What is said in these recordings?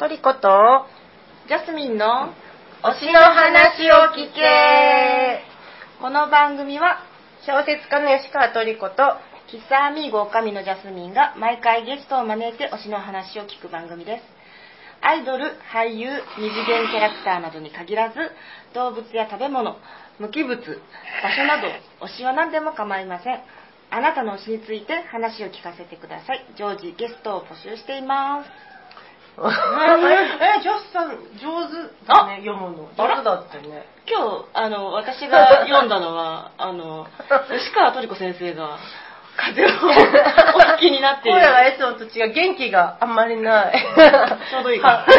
トリコとジャスミンの推しの話を聞け。この番組は小説家の吉川トリコと喫茶アミーゴ女将のジャスミンが毎回ゲストを招いて推しの話を聞く番組です。アイドル、俳優、二次元キャラクターなどに限らず動物や食べ物、無機物、場所など推しは何でも構いません。あなたの推しについて話を聞かせてください。常時ゲストを募集していますえ、ジョスさん上手だね、読むの。上手だったね。今日あの私が読んだのは あの吉川トリコ先生が風邪をお好きになっている声がいつもと違う。元気があんまりない。ちょうどいいか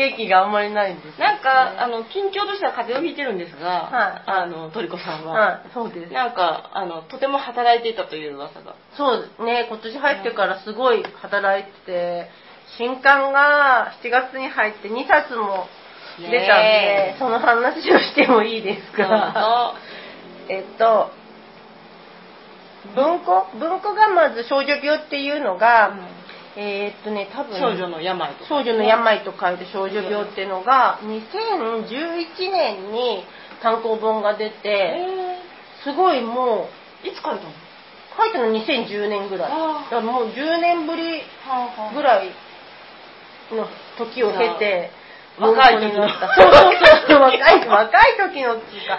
元気があんまりないんです、なんかあの近況としては風邪をひいてるんですが、はい。あのトリコさんは、はい、そうです。なんかあのとても働いていたという噂が。そうですね、今年入ってからすごい働いてて、新刊が7月に入って2冊も出たんで、その話をしてもいいですか？えっと、文庫？文庫がまず少女病っていうのが、えーっとね、多分、少女の病とか。少女の病と書いて少女病っていうのが、2011年に単行本が出て、えすごいもう、ーいつ書いたの？書いたの2010年ぐらい。だからもう10年ぶりぐらいの時を経て、若い時の文庫になったそうそうそう、若い、若い時のっていうか、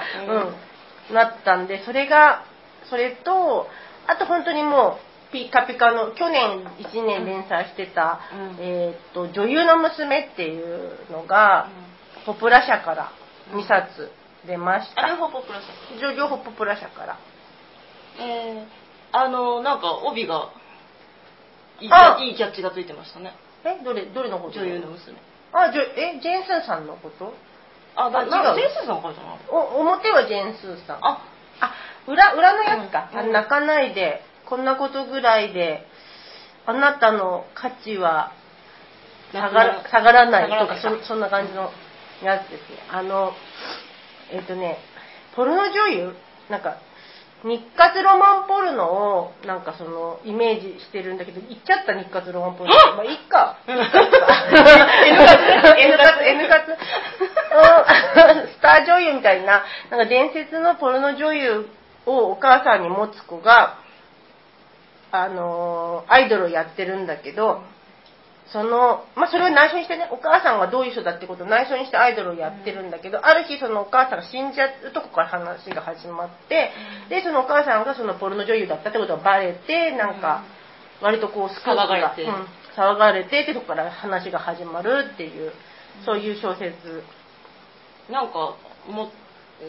うん、なったんで、それが、それと、あと本当にもう、ピカピカの、去年1年連載してた、うん。えーっと、女優の娘っていうのが、ポプラ社から2冊出ました。あ両方ポプラ社。両両方ポプラ社から。えー、あのなんか帯がいいあ！いいキャッチがついてましたね。え、どれ、どれのこと？女優の娘。あ、じゃ、え、ジェーンスーさんのこと？あだあ違うジェイスさん書いたの？お、表はジェーンスーさん。あ。あ、裏、裏のやつか。うん。あ泣かないで、こんなことぐらいで、あなたの価値は下がら下がらないとか、そそんな感じのやつですね。あの、えっ、とね、ポルノ女優？なんか、日活ロマンポルノを、なんかその、イメージしてるんだけど、言っちゃった？日活ロマンポルノ。まあ、いっか。うん。N 活。N 活。N 活。うん。スター女優みたいな、なんか伝説のポルノ女優をお母さんに持つ子が、あのーアイドルをやってるんだけど、その、まあ、それを内緒にしてね、お母さんがどういう人だってことを内緒にしてアイドルをやってるんだけど、ある日そのお母さんが死んじゃうとこから話が始まって、で、そのお母さんがそのポルノ女優だったってことがバレて、なんか、割とこう、スクープが騒がれて。うん騒がれてってとこから話が始まるっていう、そういう小説。なんかも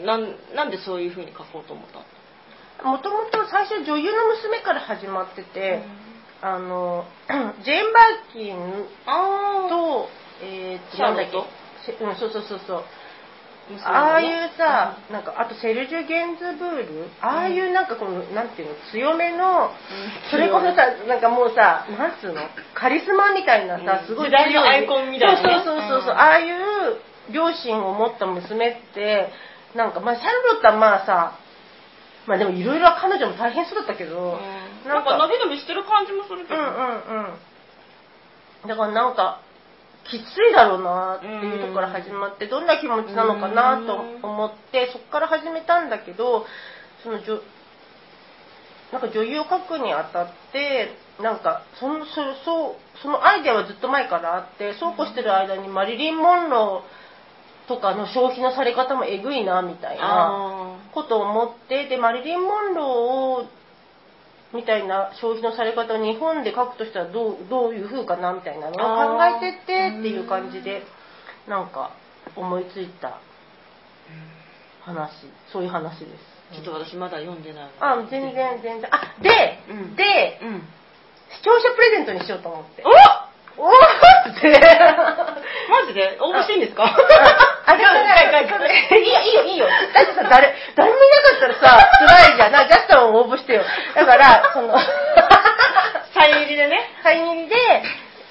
うなんなんでそういう風に書こうと思ったの？もともと最初女優の娘から始まってて、あの、ジェーン・バーキンあと、えーなんだっけ？うん、そうそうそうそう。娘ああいうさ、なんか、あとセルジュ・ゲンズブール、ああいうなんかこの、なんていうの、強めの、それこそさ、なんかもうさ、なんつうの、カリスマみたいなさう、ん。すごい時代のアイコンみたいな。ねそうそうそうそう、うん。ああいう両親を持った娘って、なんか、まあ、シャルロットはまあさ、まあでもいろいろ彼女も大変そうだったけど、うん。なんか伸び伸びしてる感じもするけど、うんうんうん。だからなんか、きついだろうなっていうところから始まって、どんな気持ちなのかなと思って、そこから始めたんだけど、その女、なんか女優を描くにあたって、なんか、その、そそう、そのアイデアはずっと前からあって、そうこうしてる間にマリリン・モンローとかの消費のされ方もえぐいな、みたいな。あことを思ってでマリリン・モンローをみたいな消費のされ方を日本で書くとしたらどうどういう風かなみたいなのを考えてってっていう感じでなんか思いついた話そういう話です。ーちょっと私まだ読んでないあ全然全然。あで、うん。でうん。視聴者プレゼントにしようと思って。おおーって。マジで？応募していいんですか？あ、でいい。よ、いいよ、いいよ。だってさ、誰、誰もいなかったらさ、辛いじゃん。な、ジャスタンを応募してよ。だから、その、サイン入りでね。サイン入りで、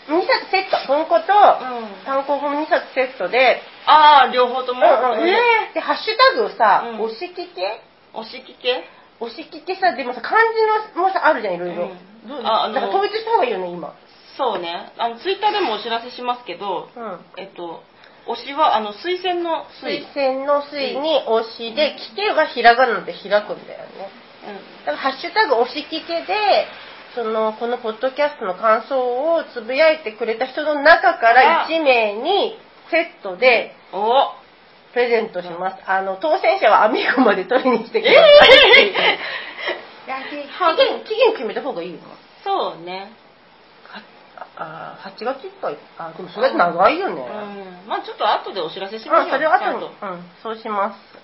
2冊セット、本子と、単行本2冊セットで、ああ両方とも、で、ハッシュタグをさ、うん。押し聞け？ー、押し聞け？押し切ってさ、でもさ、漢字のもさ、あるじゃん、いろいろ。あだから統一した方がいいよね、今。そうね。あの、ツイッターでもお知らせしますけど、うん。えっと、推しは、あの、推薦の推。推薦の推に押しで、聞けがひらがなで開くんだよね。うん。だから、ハッシュタグ押し聞けで、その、このポッドキャストの感想をつぶやいてくれた人の中からあ1名にセットでおプレゼントします。あの、当選者はアミーゴまで取りに来てくだえさいえや期限、期限決めた方がいいよな。そうね。ああ、8月いっぱい。あ、でもそれ長いよね。うん。まあちょっと後でお知らせしまあ、しょう。それは後に。うん、そうします。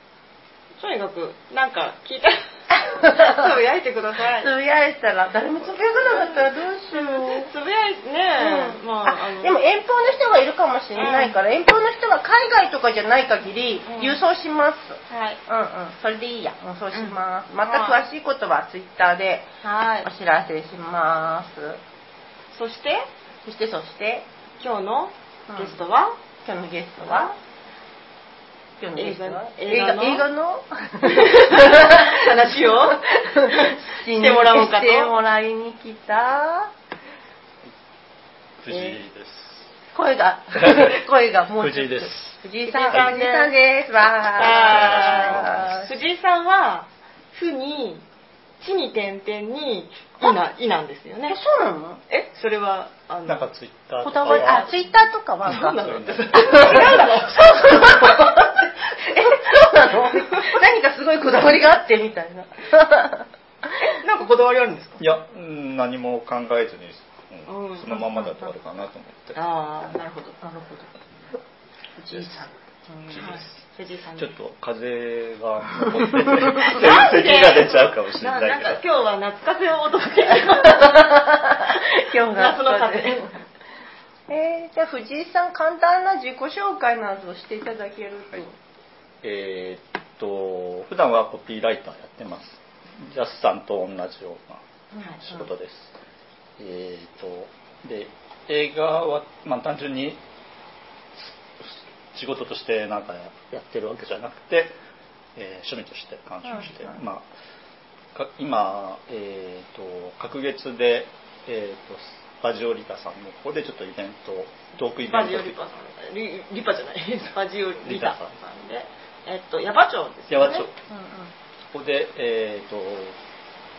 とにかく、なんか聞いたら、つぶやいてください。つぶやいたら、誰もつぶやかなかったらどうしよう。つぶやいてね、うんまあ、あの、でも遠方の人がいるかもしれないから、遠方の人は海外とかじゃない限りうん郵送します。はい。うんうん、それでいいや。もうそうします。うんまた詳しいことはツイッターではいお。知らせします。そして、そしてそして、今日のゲストは、今日のゲストは？今日のゲストは？映画？映画の？話を？してもらおうかと？してもらいに来た？藤井です。声が、声がもう藤井です。藤井さん、藤井さんです。藤井さんです。わー。藤井さんは、ふに、地に点々に、いな、いなんですよえ、ね。そうなの？え、それは、あの、なんかツイッターことだわり、あ、ツイッターとかはそうなの？違うだろそうえ、そうなの？何かすごいこだわりがあってみたいな。なんかこだわりあるんですか？いや、うん何も考えずに、うんうんそのままだとあるかなと思って。ああ、なるほど。なるほど。藤井さん。藤井はい藤井さんちょっと風邪が残ってて、で咳が出ちゃうかもしれないなんかけど。今日は夏風をお届けします。今日夏の風。えー、じゃあ藤井さん簡単な自己紹介などをしていただけると、はいえーっと、普段はコピーライターやってます。ジャスさんと同じような仕事です。えーっと、で、映画は、まあ単純に仕事としてなんかやってるわけじゃなくて、えー趣味として鑑賞して、うんうんまあ、か今、えーっと、隔月で、えーっと、バジオリタさんの方でちょっとイベント、トークイベントバジオリパさん。リリパじゃない。バジオリタさんで。えっと、矢場町ですよね。矢場町そこで、えー、と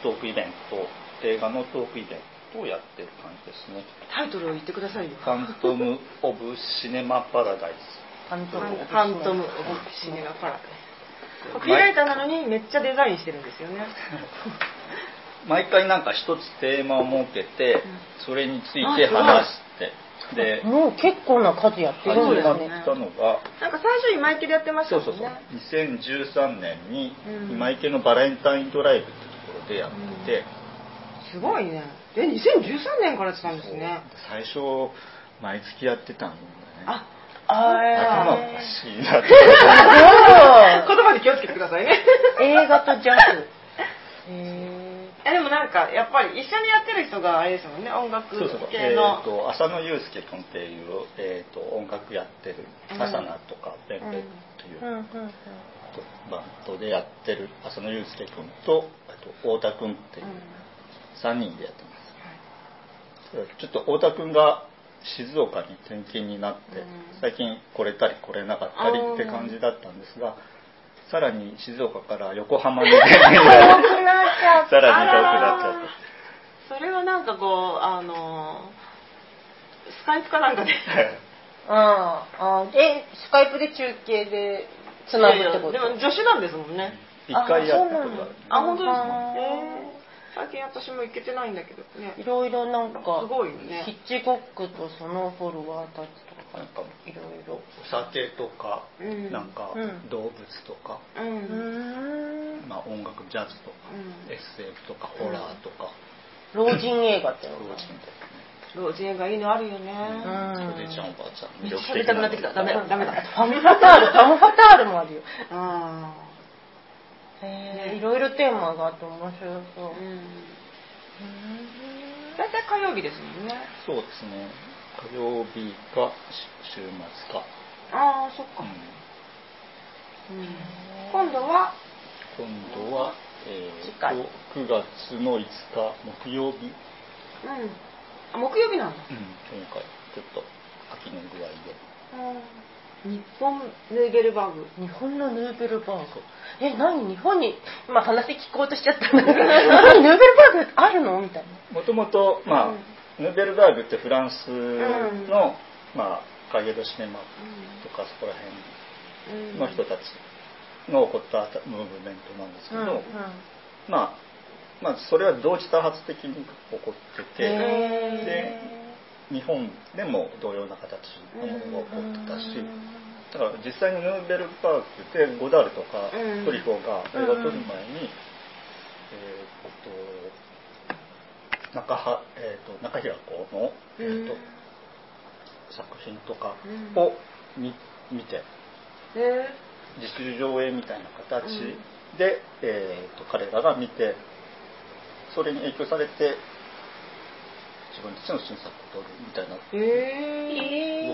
トークイベント映画のトークイベントをやってる感じですねタイトルを言ってくださいよ。「ファントム・オブ・シネマ・パラダイスファントムファントム・オブ・シネマ・パラダイス。コピーライターなのにめっちゃデザインしてるんですよね。」毎回なんか一つテーマを設けてそれについてあすごい話してでもう結構な数やってるん始まっですね。たのがなんか最初今池でやってましたそうそうもんね。そう2013年にうん今池のバレンタインドライブってところでやってて、すごいね。え、2013年からやってたんですね。最初毎月やってたんだよねあ、頭おあかしいな。ってー言葉に気をつけてくださいね。映画とジャズ。へ えでもなんかやっぱり一緒にやってる人があれですもんね音楽そうそうえ系のー、と浅野祐介君っていう、えー、と音楽やってるうん「朝菜」とか「ベンベン」というーうんうんうんバンドでやってる浅野祐介君とあと太田君っていう3人でやってます、ちょっと太田君が静岡に転勤になって、うん。最近来れたり来れなかったりって感じだったんですがさらに静岡から横浜に遠 くなっちゃった。さらに遠くなっちゃっそれはなんかこうあのスカイプかなんかで。たああ、え、スカイプで中継でつなぐってこと？いやいやでも助手なんですもんね。一回やったことある。あ本当ですか？えー最近私も行けてないんだけどね。いろいろなんか、すごいね。ヒッチコックとそのフォロワーたちとかなんか、いろいろ。お酒とか、うん。なんかうん。動物とか、うん。まあ、音楽ジャズとか、うん。SF とかホラーとか、老人映画ってのが老人老人映画いいのあるよね。うん。おじいちゃんおばあちゃんめっちゃ喋りたくなってきた。ダメダメだ。ファムファタール、ファムファタールもあるよ。あへえ、いろいろテーマがあって面白そう。あううん。ん大体火曜日ですもんね。そうですね。火曜日かし週末か、ああそっか、うん。うん。今度は？今度はえー、次回。と9月の5日木曜日、うん、うんあ木曜日なんだ。今回ちょっと秋の具合で日本ヌーベルバーグ。日本のヌーベルバーグ。え何？日本に今話聞こうとしちゃったんだけど。何ヌーベルバーグあるの？みたいな。もともとまあ、うん。ヌーベルバーグってフランスの、ん。まあカゲドシネマとかそこらうん。辺の人たちの起こったムーブメントなんですけど、うんうん。まあまあそれは同時多発的に起こってて、へで日本でも同様な形のものが起こってたし、だから実際にヌーベルバーグでゴダールとかうん。トリフォーが映画撮る前に、えーっと中は、えーっと中平子の、えーっと作品とかを見見てえ自主上映みたいな形で、えと彼らが見てそれに影響されて自分たちの新作を撮るみたいな動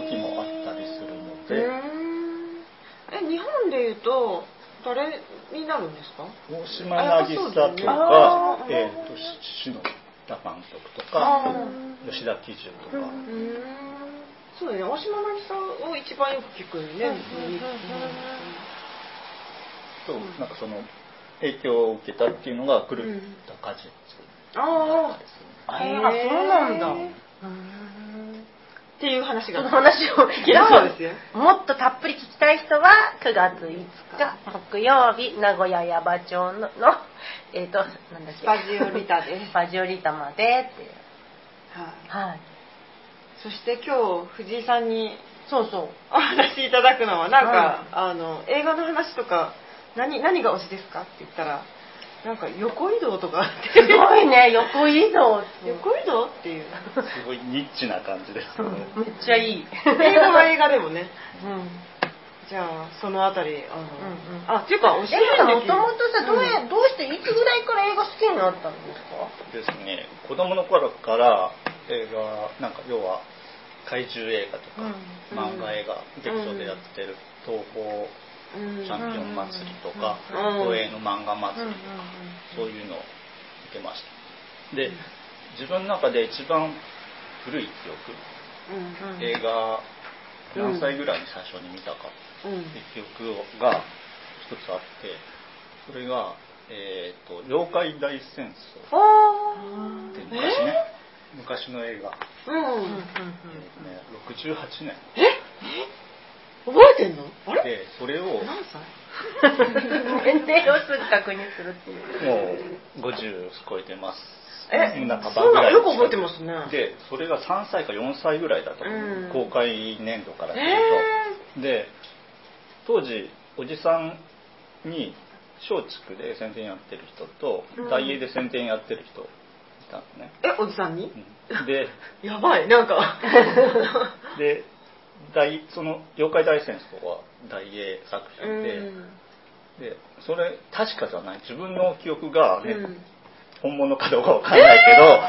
きもあったりするのー、で。え日本でいうと誰になるんですか？大島渚とか、あーえー、と篠田監督とあかー。吉田喜重とか、そうだね大島渚を一番よく聞くよね、となんかその影響を受けたっていうのが狂った果実だあったりする、あそうなんだ。っていう話が。その話を聞けるそう。ですよもっとたっぷり聞きたい人は9月5日。木曜日名古屋矢場町ののえっ、となんだっけ。スパジオリタです。スパジオリタまでっていう。はい。はい。そして今日藤井さんにそうそう。お話しいただくのはなんか、あの映画の話とか何何が推しですかって言ったらなんか横移動とかって。すごいね横移動って。横移動っていう。すごいニッチな感じですよね、めっちゃいい。映画は映画でもね。うん。じゃあそのあたりあの、うんうん。あっていうかおしえもともとさどうや、んどうしていつぐらいから映画好きになったんですか？ですね。子供の頃から映画なんか要は怪獣映画とか、うん。漫画映画劇場でやってる東宝うんチャンピオン祭りとか、うん。東映の漫画祭りとか、そういうのを見てました。で自分の中で一番古い記憶、うん。映画何歳ぐらいに最初に見たかうんっていう記憶が一つあってそれが、えーと「妖怪大戦争」あって昔ね昔の映画、ーうん、えーとね、68年覚えてんの？あれ？でそれを。何歳？年齢をすぐ確認するっていう。もう50超えてます。え半ばそうぐらいなのよく覚えてますね。でそれが3歳か4歳ぐらいだと思う、うん。公開年度からすると、えで当時おじさんに松竹で宣伝やってる人と、うん。大映で宣伝やってる人いたのね、えおじさんに、うん。で やばいなんか。で大その「妖怪大戦争」は大映作う品で,、ん。でそれ確かじゃない。自分の記憶がね、うん。本物かどうかわかんないけど、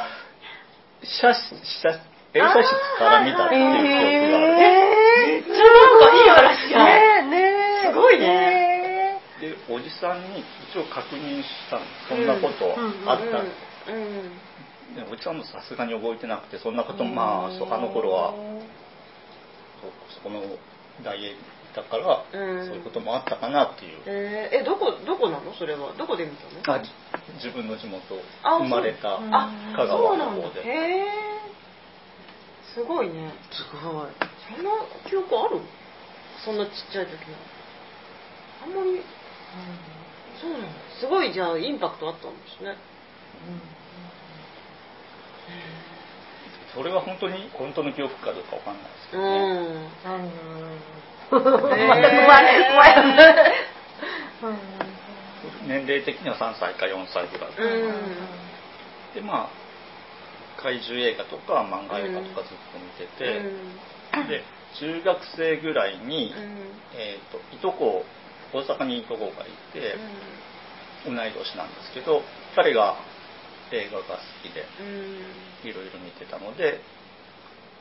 写真写映写室から見たっていう記憶がある、めっちゃなんかいい話じゃん、ねすごいね。でおじさんに一応確認したの。そんなことあった、うんうんでおじさんもさすがに覚えてなくてそんなことまあそあの頃はそこの大映だから、うん。そういうこともあったかなっていう、えーえどこどこなの？それは。どこで見たの？あ自分の地元あ生まれたあ香川の方で。へえすごいね。すごい。そんな記憶ある？そんなちっちゃい時の。あんまり。そうなんだ。すごいじゃあインパクトあったんですねそれは本当に本当の記憶かどうかわかんないですけうどね、ん。うん。えーまた怖い怖い年齢的には3歳か4歳ぐらい、うん。でまあ怪獣映画とか漫画映画とかずっと見てて、で中学生ぐらいに、えー、といとこ大阪にいとこがいて、同い年なんですけど彼が映画が好きでいろいろ見てたので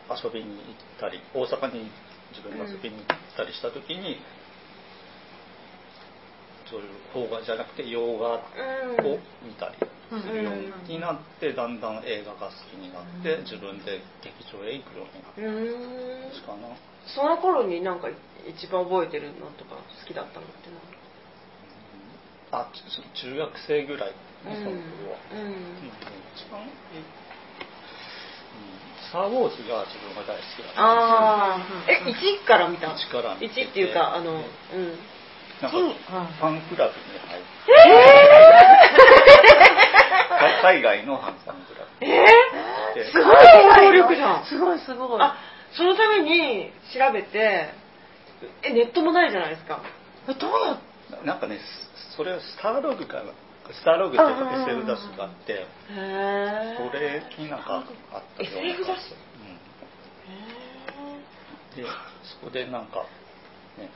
遊びに行ったり大阪に自分が遊びに行ったりした時に、そういう邦画じゃなくて洋画を見たりするようになって、だんだん映画が好きになって、自分で劇場へ行くようになったうん。かな。その頃になんか一番覚えてるのとか好きだったのってあち中学生ぐらいその頃は、うんうん。うん。一番えうんスター・ウォーズが自分が大好きだったああえ1から見た一から見て。1っていうかあのうん。なんかうんファンクラブに入って、か海外のファンクラブ。えですごい。行動力じゃんすごい。すごい。あそのために調べてえネットもないじゃないですか。どうやっなんかねそれスターログかな？スターログっていうか SF 雑誌があってへえそれになんかあったような SF 雑誌うん、でそこでなんかね。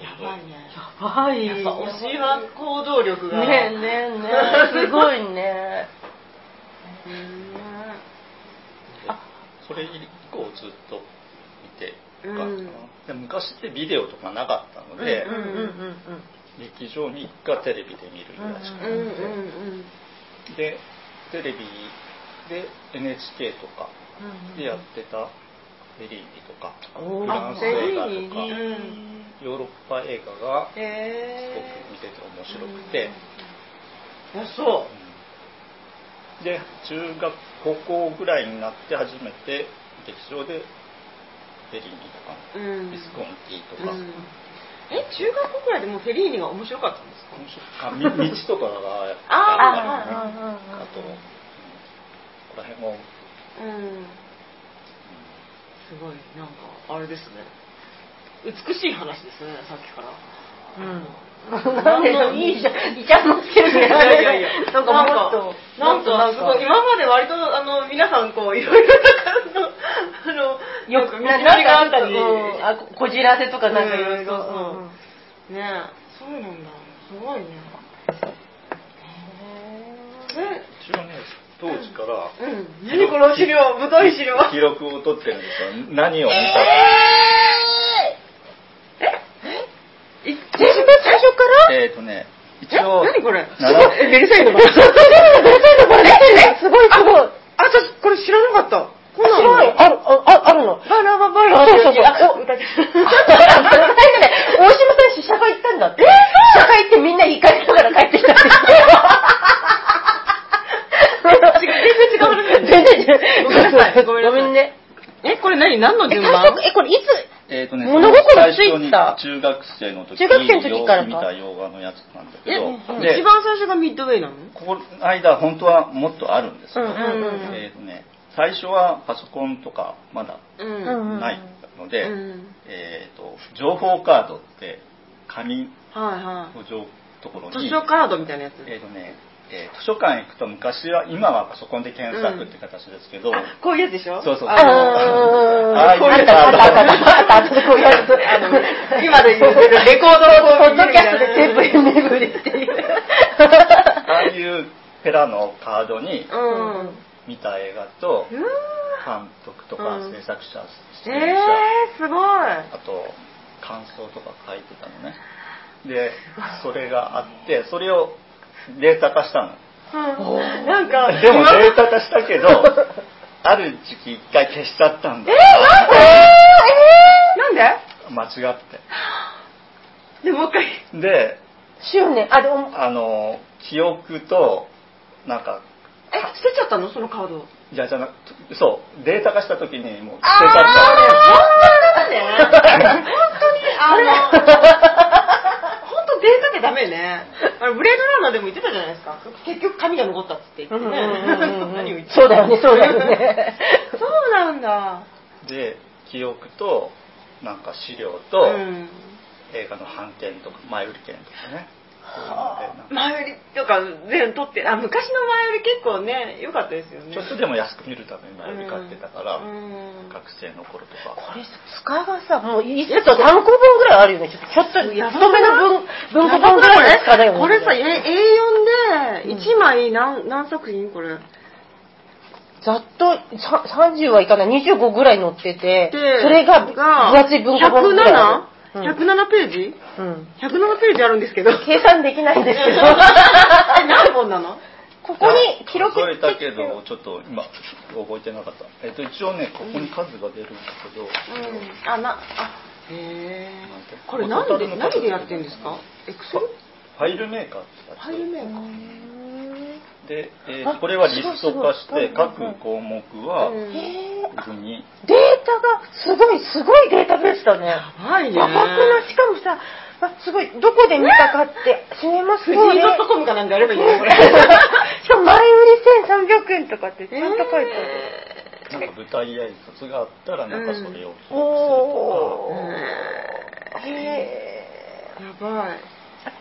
やばいね。やばい。やっぱ推しは行動力が。ねえねえねえ。すごいね。うんそれ以降ずっと昔ってビデオとかなかったので、劇場に行くかテレビで見るぐらいしかなくて、んでテレビで NHK とかうん。でやってたフェリーニとかフランス映画とかヨーロッパ映画がすごくへ見てて面白くて、そうん。で中学高校ぐらいになって初めて劇場でフェリーニとかううん。ビスコンティとか、うん。え中学校ぐらいでもうフェリーニが面白かったんですか？面白い。あみ 道とかがやっぱありねあと、う。んここら辺も、うん。すごい。なんかあれですね。美しい話ですねさっきから。うん。なんでいいじゃん。いちゃもつけるね。いやいやいやなんかもっと。なんかなんかすごい今まで割とあの皆さんこういろいろな感じのあのよく、なりがあったり、うんあ、こじらせとかなんかいろいろ。うんそうそううんねえそうなんだすごいねえ一応ね当時からうん何この資料太い資料記録を取ってるんですよ何を見たか、え最初から？えっ、ー、とね一応何これ？えベルサイユのバラ ベルサイユのバラえすごいすごい。あ私これ知らなかったこんなの。ある、あ、ああるの？バラババラそうそうそう。あお歌って大島さん試写会行ったんだって。試写会行ってみんな言い返しながら帰ってきたんです全然違う話全然違う。ごめんなさいごめんね。えこれ何何のえ、順番え、これいつえーとね、物心つい最初にた中学生の時中学生の時から見た洋画のやつなんだけえど、で一番最初がミッドウェイなの？ここの間本当はもっとあるんですよ、うんうんうん。えーとね、最初はパソコンとかまだうんうんないので、うんえー、と情報カードって紙はいはの情ところいに図書カードみたいなやつ。えーとねえー図書館行くと昔は今はパソコンで検索って形ですけど、あこういうやつでしょ？そうそう。そうあのああいうあったあったあったあったあったこういうやつ。あの今で言うてるレコードをポッドキャストで全部巡りっていう。ああいうペラのカードにうん見た映画と監督とかうん制作者、出え演者、ー、すごい。あと感想とか書いてたのね。でそれがあってそれをデータ化したの。うん。なんかでも今データ化したけどある時期一回消しちゃったんだ。なんで？間違って。でもう一回。で執念。あ、でも、あの記憶となんかえ捨てちゃったの？そのカードいやじゃなくそう。データ化した時にもう捨てあちゃった。ー。ね 本当に？あのデータってダメね。あのブレードランナーでも言ってたじゃないですか。結局紙が残ったっつって言ってね。何を言ってそうだよね、そうだよね。そうなんだ。で記憶となんか資料と、うん。映画の版権とか前売り券とかね前売りとか全部取ってあ昔の前売り結構ね良かったですよね。ちょっとでも安く見るために前売り買ってたから、うん。学生の頃とかこれさ、塚がさ、もう一冊単行本ぐらいあるよね。ちょっと、太めの文文庫本ぐらいの塚だよね。これさ、え A4 で1枚何,、何作品？これ。ざっとさ30はいかない、25ぐらい載ってて、でそれが分厚い文庫本ぐらいある。うん107ページ？うん。107ページあるんですけど。計算できないんですけど。え何本なの？ここに記録数えたけど、ちょっと今、覚えてなかった。えっと、一応ね、ここに数が出るんだけど、うん。あなあ。へえこれ何で何でやってんですか？エクセルファイルメーカーってファイルメーカーで、えあーこれはリスト化して、各項目は、うん。に、データがすごい、すごいデータベースだね。はいね。しかもさ、あすごい、どこで見たかって、締めますね。ジードットコムかなんかやればいいね。これ。しかも前売り1300円とかってちゃんと書いてある。なんか舞台挨拶があったら、なんかそれを。記録するとおか、ー。へやばい。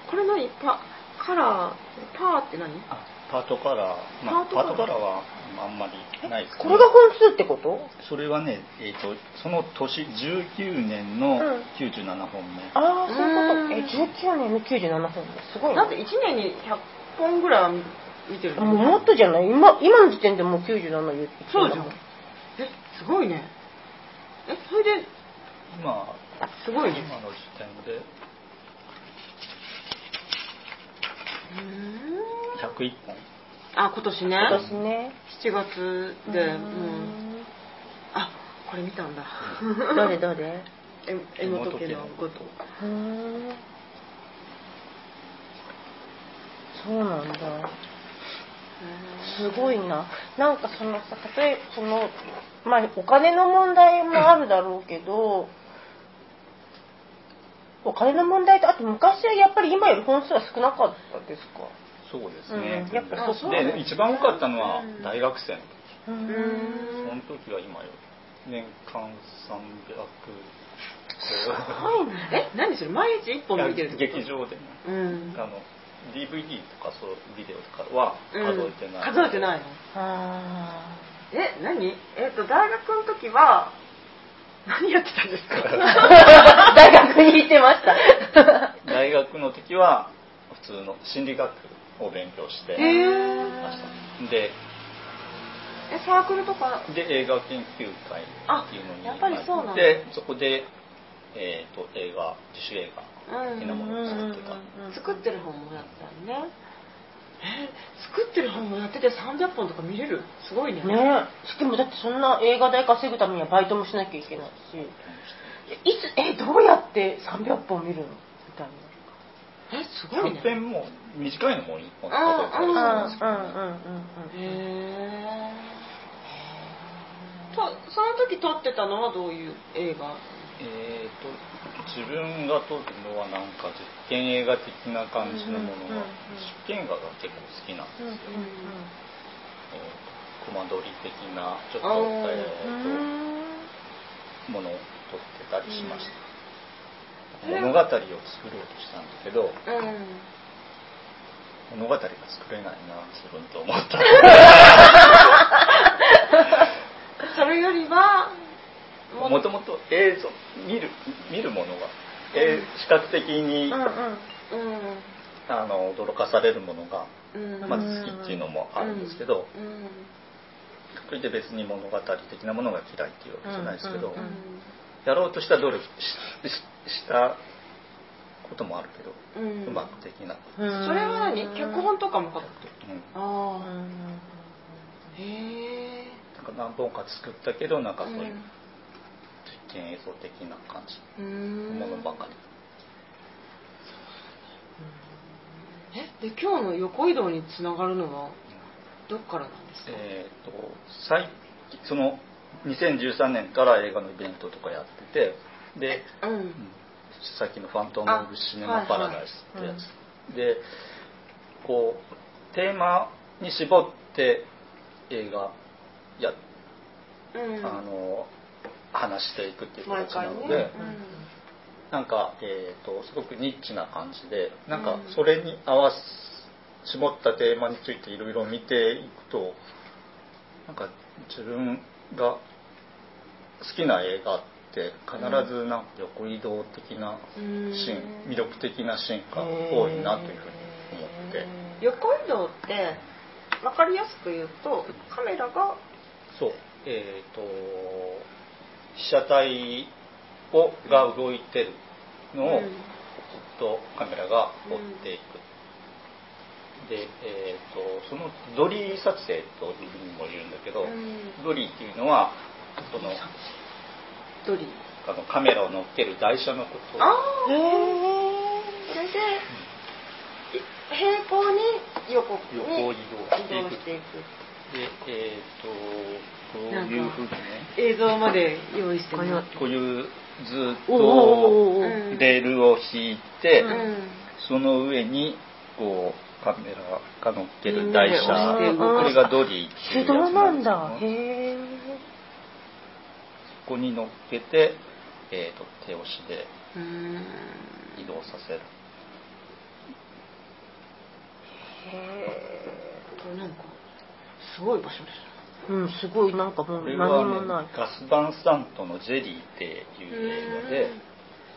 これ何？パカラー。パーって何？あパートカラー、まあ、パートカラーパートカラーはあんまりないですー。これが本数ってこと？それはね、えー、とその年19年のうん。97本目、ああ、そういううん。こと。え、19年の97本ですごいね。だって1年に100本ぐらいは見てるもうもっとじゃない？今、今の時点でもう97言ってそうじゃんえすごいね。えそれで今すごいね。今の時点で101本。あ今年ね。今年ね。7月でううん。ん。あこれ見たんだ。どれどれ？え江本家のこと。うー。んそうなんだ。すごいな。なんかそのさ、例えその、まあお金の問題もあるだろうけど、お金の問題と、あと昔はやっぱり今より本数は少なかったですか？そうですね、うん。やっぱで一番多かったのはうん。大学生の時、その時は今より。年間300すごいね。え何それ？毎日1本見てる劇場でね。うん。あの DVD とかそうビデオとかは数えてない、うん数えてないの？あえ何？えっ、と大学の時は何やってたんですか？ー 大学に行ってました。大学の時は普通の心理学を勉強してました。でえサークルとか？で映画研究会っていうのにあやっぱりそうなんだ。でそこで、えー、と映画自主映画うん的なものを作ってた、作ってる本もやったのね。え作ってる本もやってて300本とか見れる？すごいね。ね。しかもだってそんな映画代稼ぐためにはバイトもしなきゃいけないし、いつ、え、どうやって300本見るの？みたいえすごいね。短編も短いのも1本うん数えたりするんすけど、うんうんうんうん。へえとその時撮ってたのはどういう映画？えー、と自分が撮るのはなんか実験映画的な感じのものが、うんうんうん実験映画が結構好きなんですうんよ、コマ撮り的なちょっと,、えうん。ーとものを撮ってたりしました、うん。物語を作ろうとしたんだけどうん物語が作れないな自分と思った。それよりはもともと映像見る見るものが、えー視覚的に、うんうん。うん。あの驚かされるものがうん。まず好きっていうのもあるんですけど、うんそれで別に物語的なものが嫌いっていうわけじゃないですけど、うんうんやろうとした努力したこともあるけど、ううんまくできなくて、うん。それは何？脚本とかも書くと？うん。ああうん。へえなんか何本か作ったけどなんかそういううん実験映像的な感じ。のものばかり、え？で今日の横移動につながるのはどっからなんですか、えっ、と最その2013年から映画のイベントとかやっててで、うん。うんさっきの「ファントム・オブ・シネマ・パラダイス」ってやつ、でこうテーマに絞って映画や、うんあの話していくっていう形なので、ねなんか、えー、とすごくニッチな感じでなんかうんそれに合わす絞ったテーマについていろいろ見ていくとなんか自分が好きな映画って必ずなんか横移動的なシーン、うん。魅力的なシーンが多いなというふうに思って。横移動って分かりやすく言うとカメラがそうえっ、と被写体をが動いてるのをうん。ずっとカメラが追っていく、で、えー、とそのドリー撮影というふうにも言うんだけど、うん。ドリーっていうのはそのドリーあのカメラを乗っける台車のこと。あへあえ。それでい平行に横に横移動していく。移動していくでえっ、とこういうふうにね。映像まで用意してもらってこういうずっとレールを引いて、うんその上にこうカメラが乗っける台車。これがドリーっていうやつななん。ですけど。へえ。そこに乗っけて、えー、と手押しでうん。移動させる。これなんかすごい場所ですうん、すごいなんかもうこれ何は、ねもない。、ガス・バンスタントの「ジェリー」っていう映画で、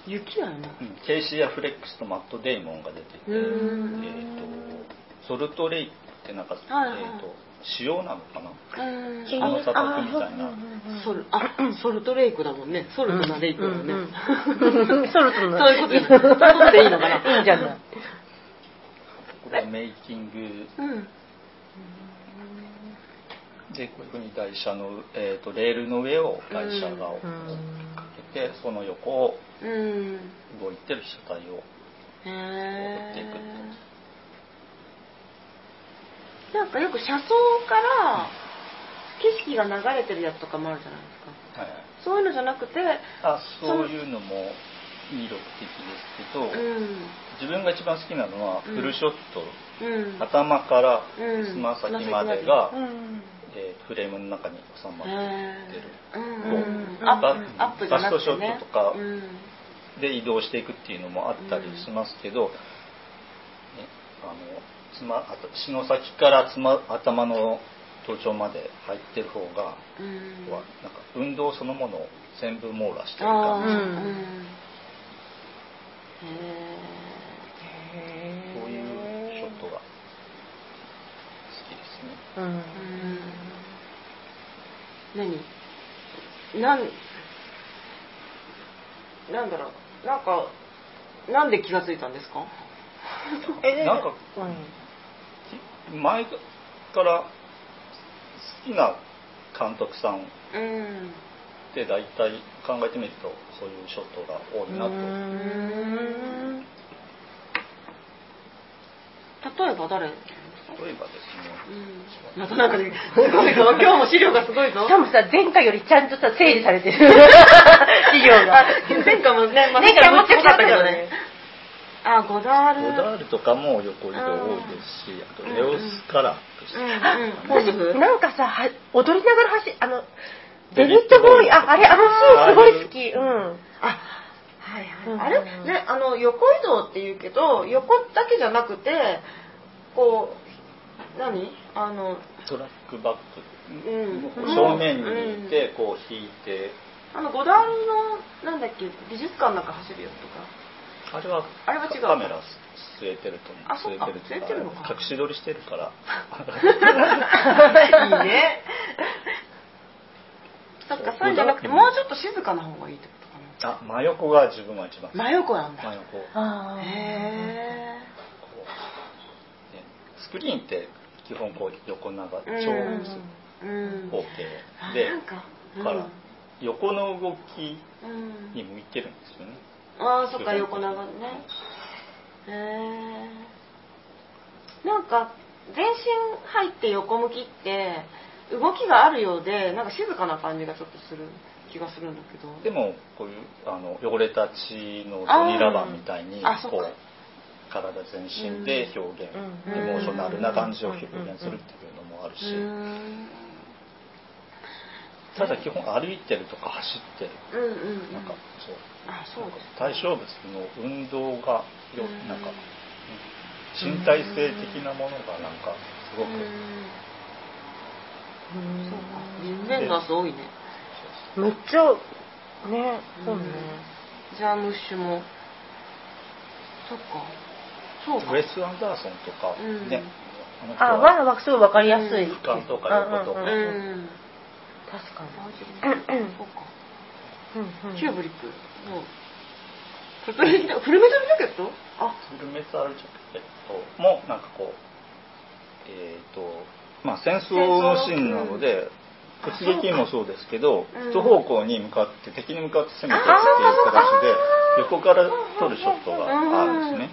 雪やな。うんケイシー・アフレックスとマット・デイモンが出てて、えうん。ー、とソルトレイクってなんか、はいはい。えー、と塩なのかな？うん。あの砂漠みたいな。あソルあソルトレイクだもんね。ソルトなレイクだもんね、うん。う んソルトのそういうことそういうことでいいのかな？いいんじゃないこれはメイキング。うん。でこういうふうに台車の、えー、とレールの上を台車がかけて、その横をうん。動いてる車体をへ追っていくえんかよく車窓から景色が流れてるやつとかもあるじゃないですか。はいそういうのじゃなくてあそういうのも魅力的ですけど、うん。自分が一番好きなのはうん。フルショット、うん。頭からうん。つま先までが、うん。えーフレームの中に収まってへーうん。うん。アップバアップじゃなくてね。バストショットとかうん。で移動していくっていうのもあったりしますけど、ね、あのつまあと血の先からつま頭の頭頂まで入ってる方が、うん。はなんか運動そのものを全部網羅してる感じ、うんうん。へへー。そういうショットが好きですね。うん。えうん。何？なんなんだろう。なんかなんで気がついたんですか？えなんかうん前から好きな監督さんっうん。て大体考えてみるとそういうショットが多いなと、うん。例えば誰？例えばですね。うん。またなんかねすごいぞ今日も資料がすごいぞ。しかもさ前回よりちゃんとさ整理されてる。資料が。前回もね、まあ、前回もっとかったけどねあゴダール。ゴダールとかも横移動多いですし、あとエオスカラーとして、うん なんかさは踊りながら走あのデビッド・ボーイああれあのシーンすごい好き。うん。あはいはい、うんあれねあの横移動って言うけど横だけじゃなくてこう何？あのトラックバック、うん。正面にいてこう引いて、あのゴダールのなんだっけ？美術館なんか走るやつとかあれはあれは違う。カメラ据えてると思う。あそっか。据えてると据えてるのか。隠し撮りしてるから。いいねそっかそう。いうんじゃなくても。うちょっと静かな方がいいってことかあ真横が自分は一番。真横なんだ。真横。へう。ねスクリーンって基本こう横長長うん。方えうん。でなんか。だから横の動きうんに向いてるんですよねああそっか横長ね。へえなんか全身入って横向きって動きがあるようでなんか静かな感じがちょっとする気がするんだけど。でもこういうあの汚れた血のドニラバンみたいにこう体全身で表現、うんエモーショナルな感じを表現するっていうのもあるうし、んただ基本歩いてるとか走ってる。うんうんうん。なんかそう。あそうです。対象物の運動がようん。なんか身体性的なものがなんかすごく、うん。うん。そうか。人面ガス多いね。めっちゃねそうね。ジャームッシュも。そっか。そうか。ウェス・アンダーソンとかうん。ね、あわはすごいわかりやすい。うん俯瞰とか横とかううんうん。うんん確かあそうかに。うんうん。キューブリック。の突撃だフルメタルジャケット？あ。フルメタルジャケットもなんかこうえっ、とまあ戦争のシーンなので突撃もそうですけどうん。一方向に向かって敵に向かって攻めていくっていう形で横から撮るショットがあるんですね。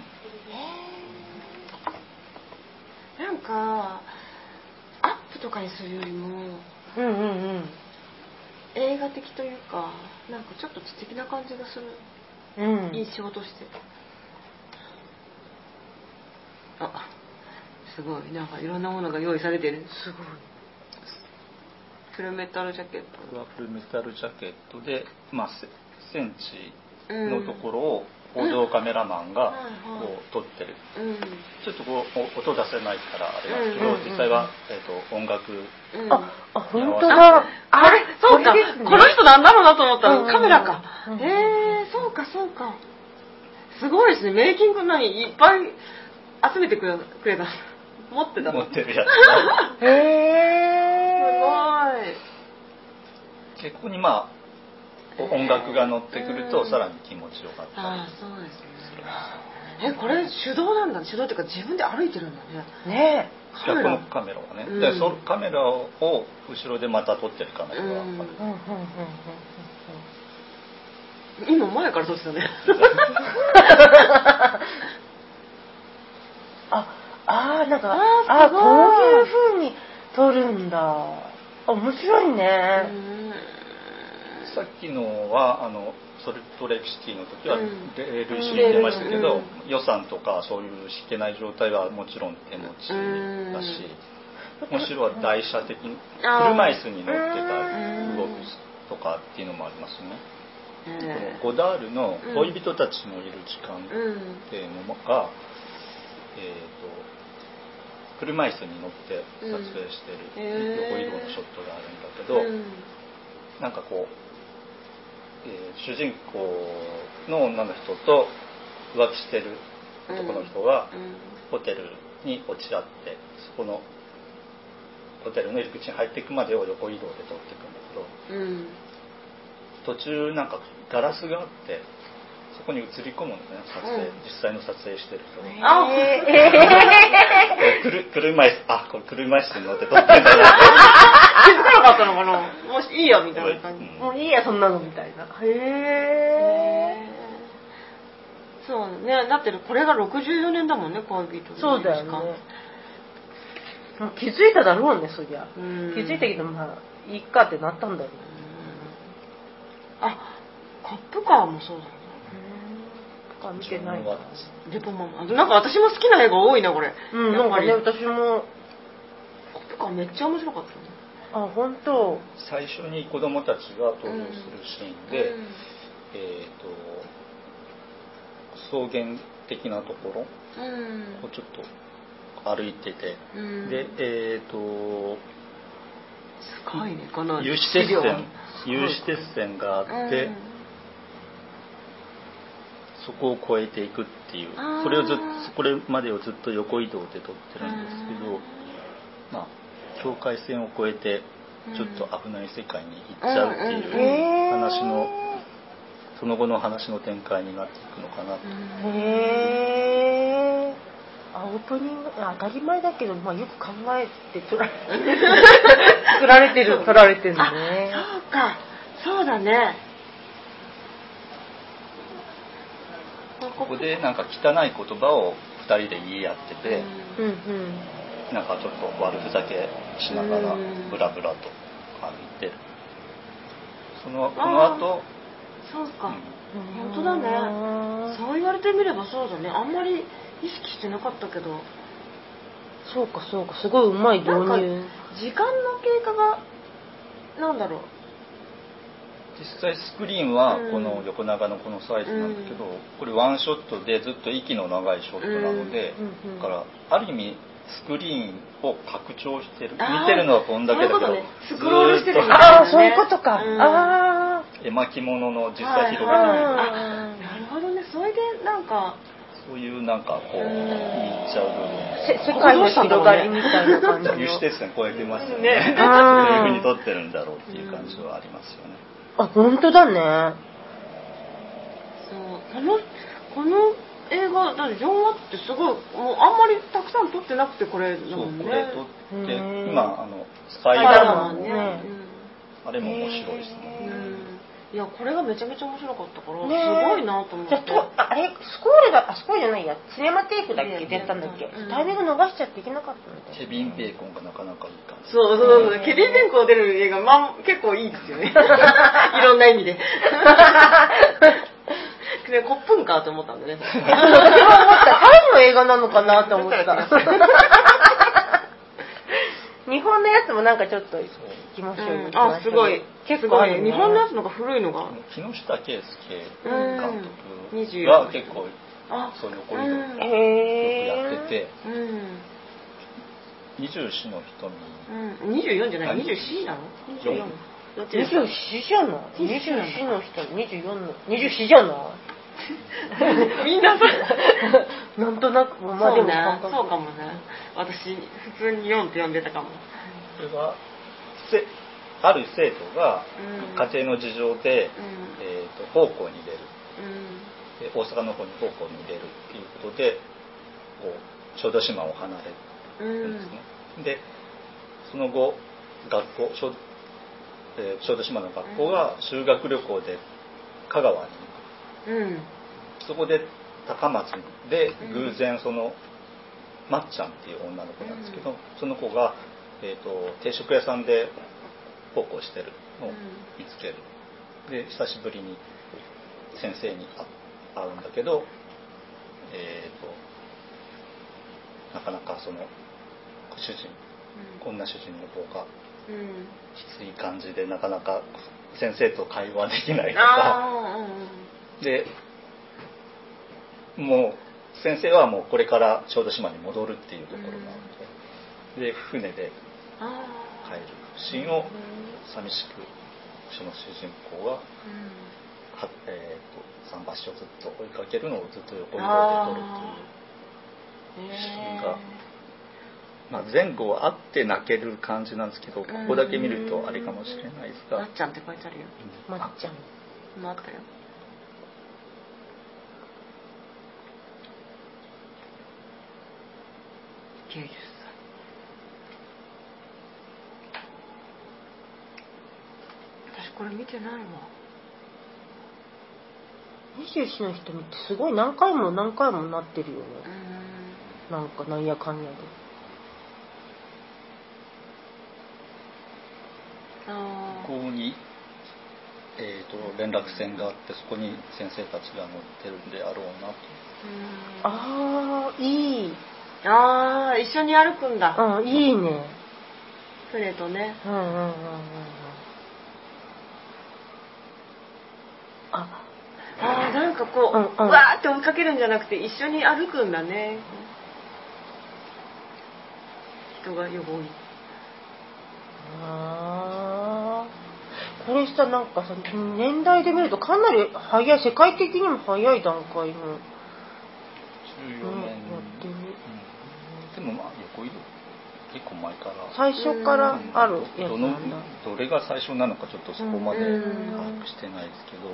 なんかアップとかにするよりもうんうんうん。映画的というかなんかちょっと知的な感じがする。うん。印象として。あすごい。なんかいろんなものが用意されてる。すごい。フルメタルジャケッこれはフルメタルジャケットで、まあ、セセンチのところを報道カメラマンがうん。こう撮ってる。トうん。ちょっとこうお音出せないからあれなんですけど、うん。うんうん実際は、えー、と音楽うん。ああ本当だ。あれ？そうか。この人なんだろうなと思った。らカメラか。うん。へえそうかそうか。すごいですね。メイキング何いっぱい集めてくれくれた。持ってたの。持ってるやつ へえすでここにまあお音楽が乗ってくるとうん。さらに気持ちよかったああそうですね。えこれ手動なんだ。手動っていうか自分で歩いてるんだね。え。ねいやこのカメラカメラはね、うん。でそのカメラを後ろでまた撮ってるカメラがある、うん。えうん。うん。うん。うん。今前から撮ってたね。ああーなんかあーあすごい。こういう風に撮るんだ。あ面白いねさっきのはあのソルトレイクシティの時はうん。レール一緒に出ましたけど、うん。予算とかそういう引けない状態はもちろん手持ちだし、むしろは台車的に車椅子に乗ってたうん動くとかっていうのもありますね。ゴダールの「恋人たちのいる時間」っていうのが、えー、と車椅子に乗って撮影してうん。る横移動のショットがあるんだけど、うん。なんかこう、えー主人公の女の人と浮気してる男の人がうん。ホテルに落ち合ってそこのホテルの入り口に入っていくまでを横移動で撮っていくんだけどうん。途中なんかガラスがあってそこに映り込むのね撮影、うん。実際の撮影してる人。が。あええくる車椅子あこれ車椅子に乗って撮ってんだな。気づかなかったのかな。もしいいやみたいな感じ。うん。もういいやそんなのみたいな。へえそうね。だってこれが64年だもんね恋人のそうだよね。気づいただろうねそりゃ。うん。気づいたけどまあいいかってなったんだろうねあカップカーもそうだねか見てない。なレポママなんか私も好きな映画多いなこれ。うんなんかね私も。カップカーめっちゃ面白かったねあ本当。最初に子供たちが登場するシーンで、えっ、と草原的なところ。うん。をちょっと歩いてて、うん。でえっ、とすごいねこの有刺鉄線。有刺鉄線があって、うんそこを越えていくっていうあー。それをずっとこれまでをずっと横移動で撮ってるんですけどうん。まあ境界線を越えてちょっと危ない世界に行っちゃうっていう話のその後の話の展開になっていくのかなと。うん。へえあオープニングあ当たり前だけど、まあ、よく考えて撮られ 作られてる。撮られてるね。あそうか。そうだねここでなんか汚い言葉を2人で言い合ってて、うんうん。なんかちょっと悪ふざけしながらうん。ブラブラと歩いてる。そのこの後そうか、うん。本当だね。そう言われてみればそうだね。あんまり意識してなかったけど。そうかそうか。すごいうまい導なんか入時間の経過がなんだろう実際スクリーンはうん。この横長のこのサイズなんだけど、これワンショットでずっと息の長いショットなので、うん。うん。だからある意味スクリーンを拡張してる。見てるのはこんだけだけどそういうことね。スクロールしてるみたいなああそういうことか、うん。あずっと絵巻物の実際広げてる、はいなるほどね。それでなんか。そういうなんかこううん。見入っちゃう部あせ世界の広がりみたいな感じの。分 有刺鉄線超えてますよね。ねどういうふうに撮ってるんだろうっていう感じはありますよね、あ本当だね。そうこのこの映画だってジョン・ワッツってすごいもうあんまりたくさん撮ってなくてこれだそうもんね。これ撮ってうん今あのスパイダーマンね。あれも面白いですうんね。うんいやこれがめちゃめちゃ面白かったから、ねすごいなと思って。じゃあとああれスコールだあスコールじゃないや。シネマテイクだっけ？うんや。ったんだっけ、うん。タイミング逃しちゃっていけなかったんだよケビン・ベーコンがなかなかいい感じそうそう。そう、ケビン・ベンコン出る映画、まあ、結構いいですよね。いろんな意味で。で、コップンかと思ったんでね。私も思った。タイの映画なのかなと思った 日本のやつもなんかちょっと行きましょうよ、あ、すごい。結。構あるね日本のやつのが古いのが？木下圭介うん監督24が結構あ、そういう残りをよくへやっててうん。二十四の瞳うん。24じゃない ?24 なの ?24? どっちですか24じゃない？24なんだ24の人24の？24じゃない？みんなそう。なんとなくまあでもそうねそうかもね。私、普通に4って呼んでたかも。それはせある生徒がうん家庭の事情で、うんえー、と奉公に出るうん。で大阪の方に奉公に出るっていうことでこう小豆島を離れうんるんですね、でその後学校小,、えー小豆島の学校が修学旅行で香川にうん。そこで高松で偶然その、まっちゃんっていう女の子なんですけど、うん。その子が、えー、と定食屋さんで奉公してるのを見つける。で久しぶりに先生に会会うんだけど、えー、となかなかその主人女主人の方がうん。きつい感じでなかなか先生と会話できないとか。でもう先生はもうこれから小豆島に戻るっていうところなので、で船であ帰る。シーンを寂しくその主人公が、はえー、と桟橋をずっと追いかけるのをずっと横にあで撮るというーシーンが、まあ、前後はあって泣ける感じなんですけどここだけ見るとあれかもしれないですが。まっ、ちゃんって書いてあるよ。まっちゃん。今あったよ。90歳。私これ見てないわ。24の瞳ってすごい何回も何回もなってるよね。うなんかなんやかんやで。ここに、えー、と連絡船があってそこに先生たちが乗ってるんであろうなと。あ。ああいいああ、一緒に歩くんだ。うんいいね船とね。うんうんうんうんうんあああ、なんかこう、うんうんわーって追いかけるんじゃなくて、一緒に歩くんだね。人がよく多い。あーこれさなんかさ年代で見るとかなり早い世界的にも早い段階の14年、うんやってるうんでもまあ横移動結構前から。最初からあるやつどのどれが最初なのかちょっとそこまでうん。把握してないですけど、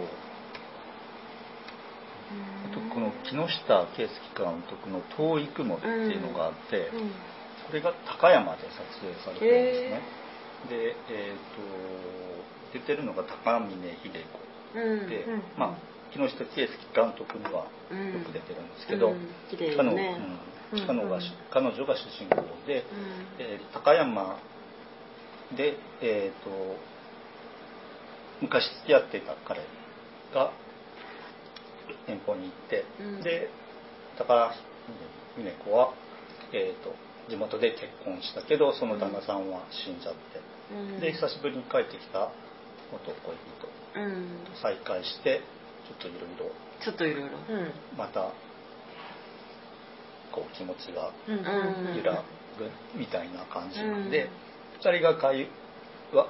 あとこの木下圭介監督の「遠い雲」っていうのがあって、うん。これが高山で撮影されてるんですね。でえっ、と出てるのが高峰秀子うん。で、うん。まあ木下圭介監督にはよく出てるんですけど、うん。綺麗ね。うん彼女がうん。彼女が主人公で、えー高山で、えー、と昔付き合っていた彼が遠方に行って、うん。で高峰子は、えー、と地元で結婚したけどその旦那さんは死んじゃって、うん。で久しぶりに帰ってきた元恋人うん。と再会してちょっといろいろちょっといろいろうん。またこう気持ちがうん。うん揺らぐみたいな感じなんうで、ん。2人が会話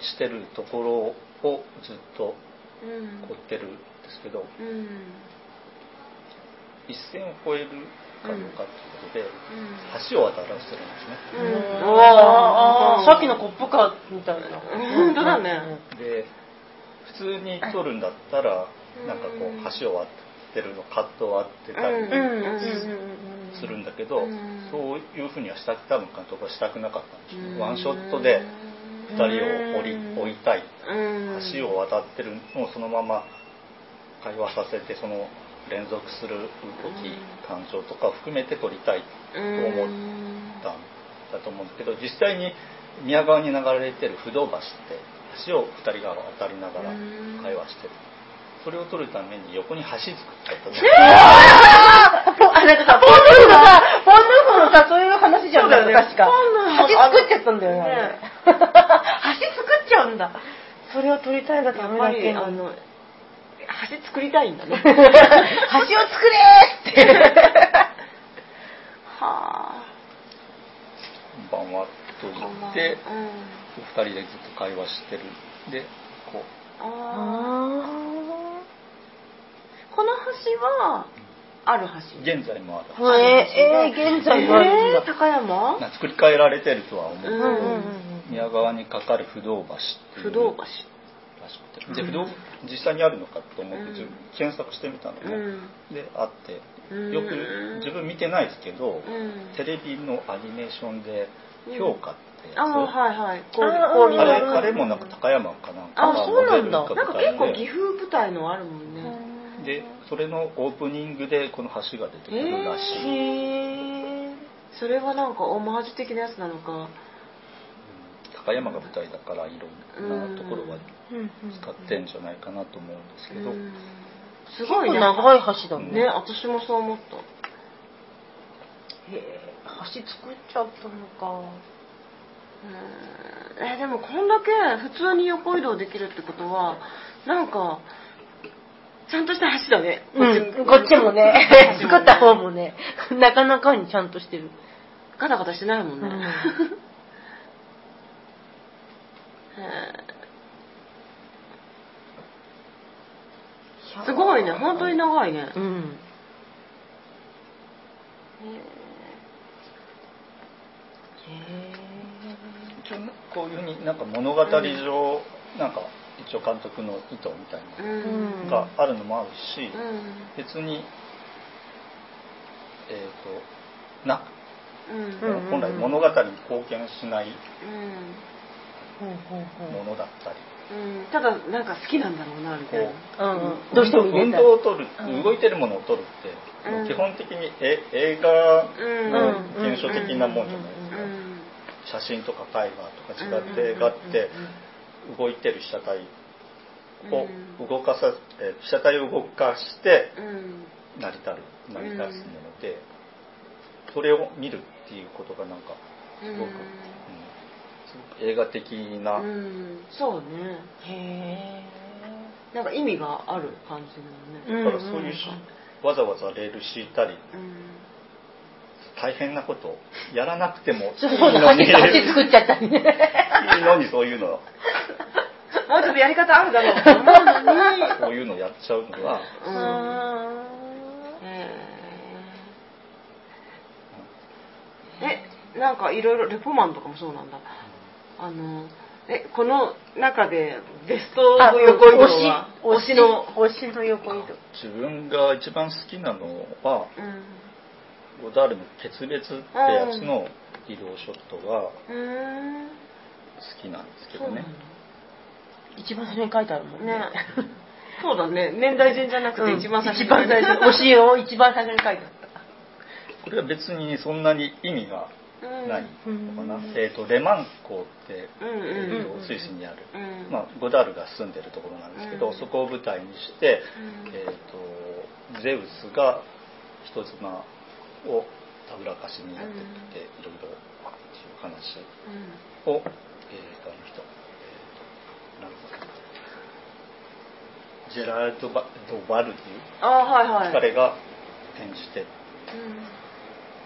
してるところをずっとうん。追ってるんですけど、うん。一線を越えるかどうかということで、うん。橋を渡らせてるんですね。うん。あー。さっきのコップかみたいな。本当だね。で普通に撮るんだったらなんかこう橋を渡ってるのカットを割ってたりするんだけど、そういうふうにはした多分監督はしたくなかったんです、ワンショットで2人を降り置いたい、橋を渡ってるのをそのまま会話させてその連続する動き感情とかを含めて撮りたいと思ったんだと思うんですけど実際に宮川に流れてる不動橋って橋を2人が渡りながら会話してる。それを撮るために横に橋作っちゃった あなんかさポンヌフのさポンヌフのさそういう話じゃんだよね。確か。橋作っちゃったんだよね橋作っちゃうんだ。それを撮りたいがためだけあの橋作りたいんだね。橋を作れーって。はあ。晩はと言って、うん、2人でずっと会話してる。でこう。ああこの橋はある橋。現在もある。橋えー、えー、現在もあるんだ、えー、高山？作り変えられてるとは思う。けど、うんうんうん、宮川にかかる不動橋不動橋らしくてで不動実際にあるのかと思って、検索してみたのね、うん、であって。よく自分見てないですけど、テレビのアニメーションで評価ってやつ、あはいはい。あれあれもなんか高山かなんかがモデルかなんか結構岐阜舞台のあるもんねでそれのオープニングでこの橋が出てくるらしい、へえそれはなんかオマージュ的なやつなのか。高山が舞台だからいろんなところは使ってんじゃないかなと思うんですけど、すごい長い橋だね、私もそう思った。へえ橋作っちゃったのか。うん。えでもこんだけ普通に横移動できるってことはなんかちゃんとした橋だね。こっちうん、こっちもね。作った方もね。なかなかにちゃんとしてる。ガタガタしてないもんね、うん。すごいね。本当に長いね。うん。一応こういうふうになんか物語上、うん、なんか一応監督の意図みたいなのがあるのもあるし、うん、別にえっ、ー、とな、うん、本来物語に貢献しないものだったり。うん、ただなんか好きなんだろうなみたいな、うん、どうしても運動を撮る、動いてるものを撮るって、基本的にえ映画の現象的なもんじゃないですか、写真とか絵画とか違って映画って動いてる被写体を動かさ、え被写体を動かして成り立る成り立つもので、それを見るっていうことがなんかすごく、映画的な、うん、そうね。へえんか意味がある感じだよね。だからそういうし、わざわざレール敷いたり、大変なこと。やらなくてもいいのに。作っちゃったりね。いいのにそういうの。もうちょっとやり方あるだろう。と思うのにそういうのやっちゃうのは、うん、えなんかいろいろレポマンとかもそうなんだ。あのえこの中でベスト横移動は？推しの推しの横移動自分が一番好きなのは、うん、ゴダールの「決別」ってやつの移動ショットが好きなんですけどね、一番最初に書いてあるもんね。ね。そうだね。年代順じゃなくて一番最初に、うん、一番最初推しを一番最初に書いてあった。これは別にそんなに意味がないのかな、うん、えーと、レマン港って、えーと、スイスにある、まあ、ゴダールが住んでるところなんですけど、そこを舞台にして、えーと、ゼウスが人妻をたぶらかしにやってきて、いろいろ話を、えー、とあの人、えー、なんジェラルド・バルデュあ、はいはい、彼が演じて、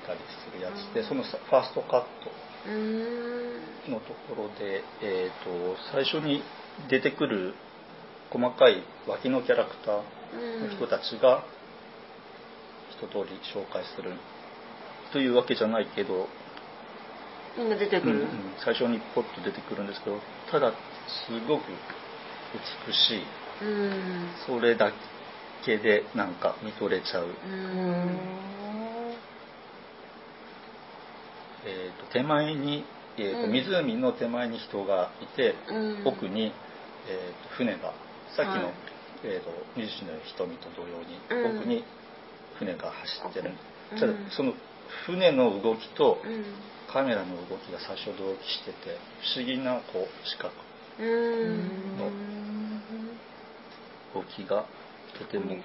たりするやつでそのファーストカットのところで、えーと、最初に出てくる細かい脇のキャラクターの人たちが一通り紹介するというわけじゃないけどみんな出てくる、うんうん、最初にポッと出てくるんですけどただすごく美しい。うん。それだけでなんか見とれちゃう、うえー、と手前に、えーとうん。湖の手前に人がいて、うん。奥に、えーと船がさっきの、はい。えー、と水木の瞳と同様に、うん。奥に船が走ってる、うん。ただその船の動きとうん。カメラの動きが最初同期してて不思議なこう視覚うん。の動きがとても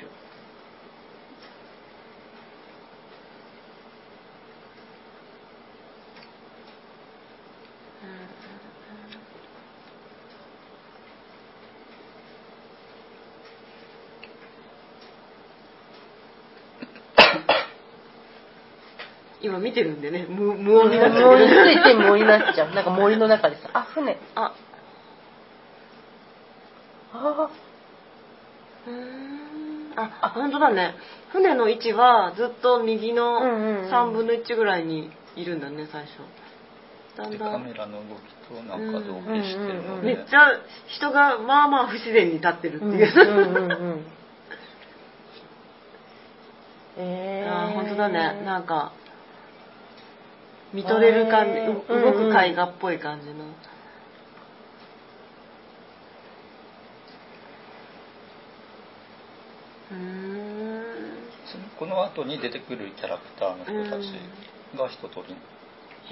今見てるんでね。無無音になっちゃ無音につういて無音になっちゃう。なんか森の中でさ、あ、船。あ。あうーん。ああ本当だね。船の位置はずっと右のうんうんうん。3分の1ぐらいにいるんだね最初。だんでだん。カメラの動きとなんか同期してるので、めっちゃ人がまあまあ不自然に立ってるってう。んいう、うんうんうん。えー、あー本当だね。なんか見とれる感じ、動く絵画っぽい感じの、うーん。そのこの後に出てくるキャラクターの人たちが一通り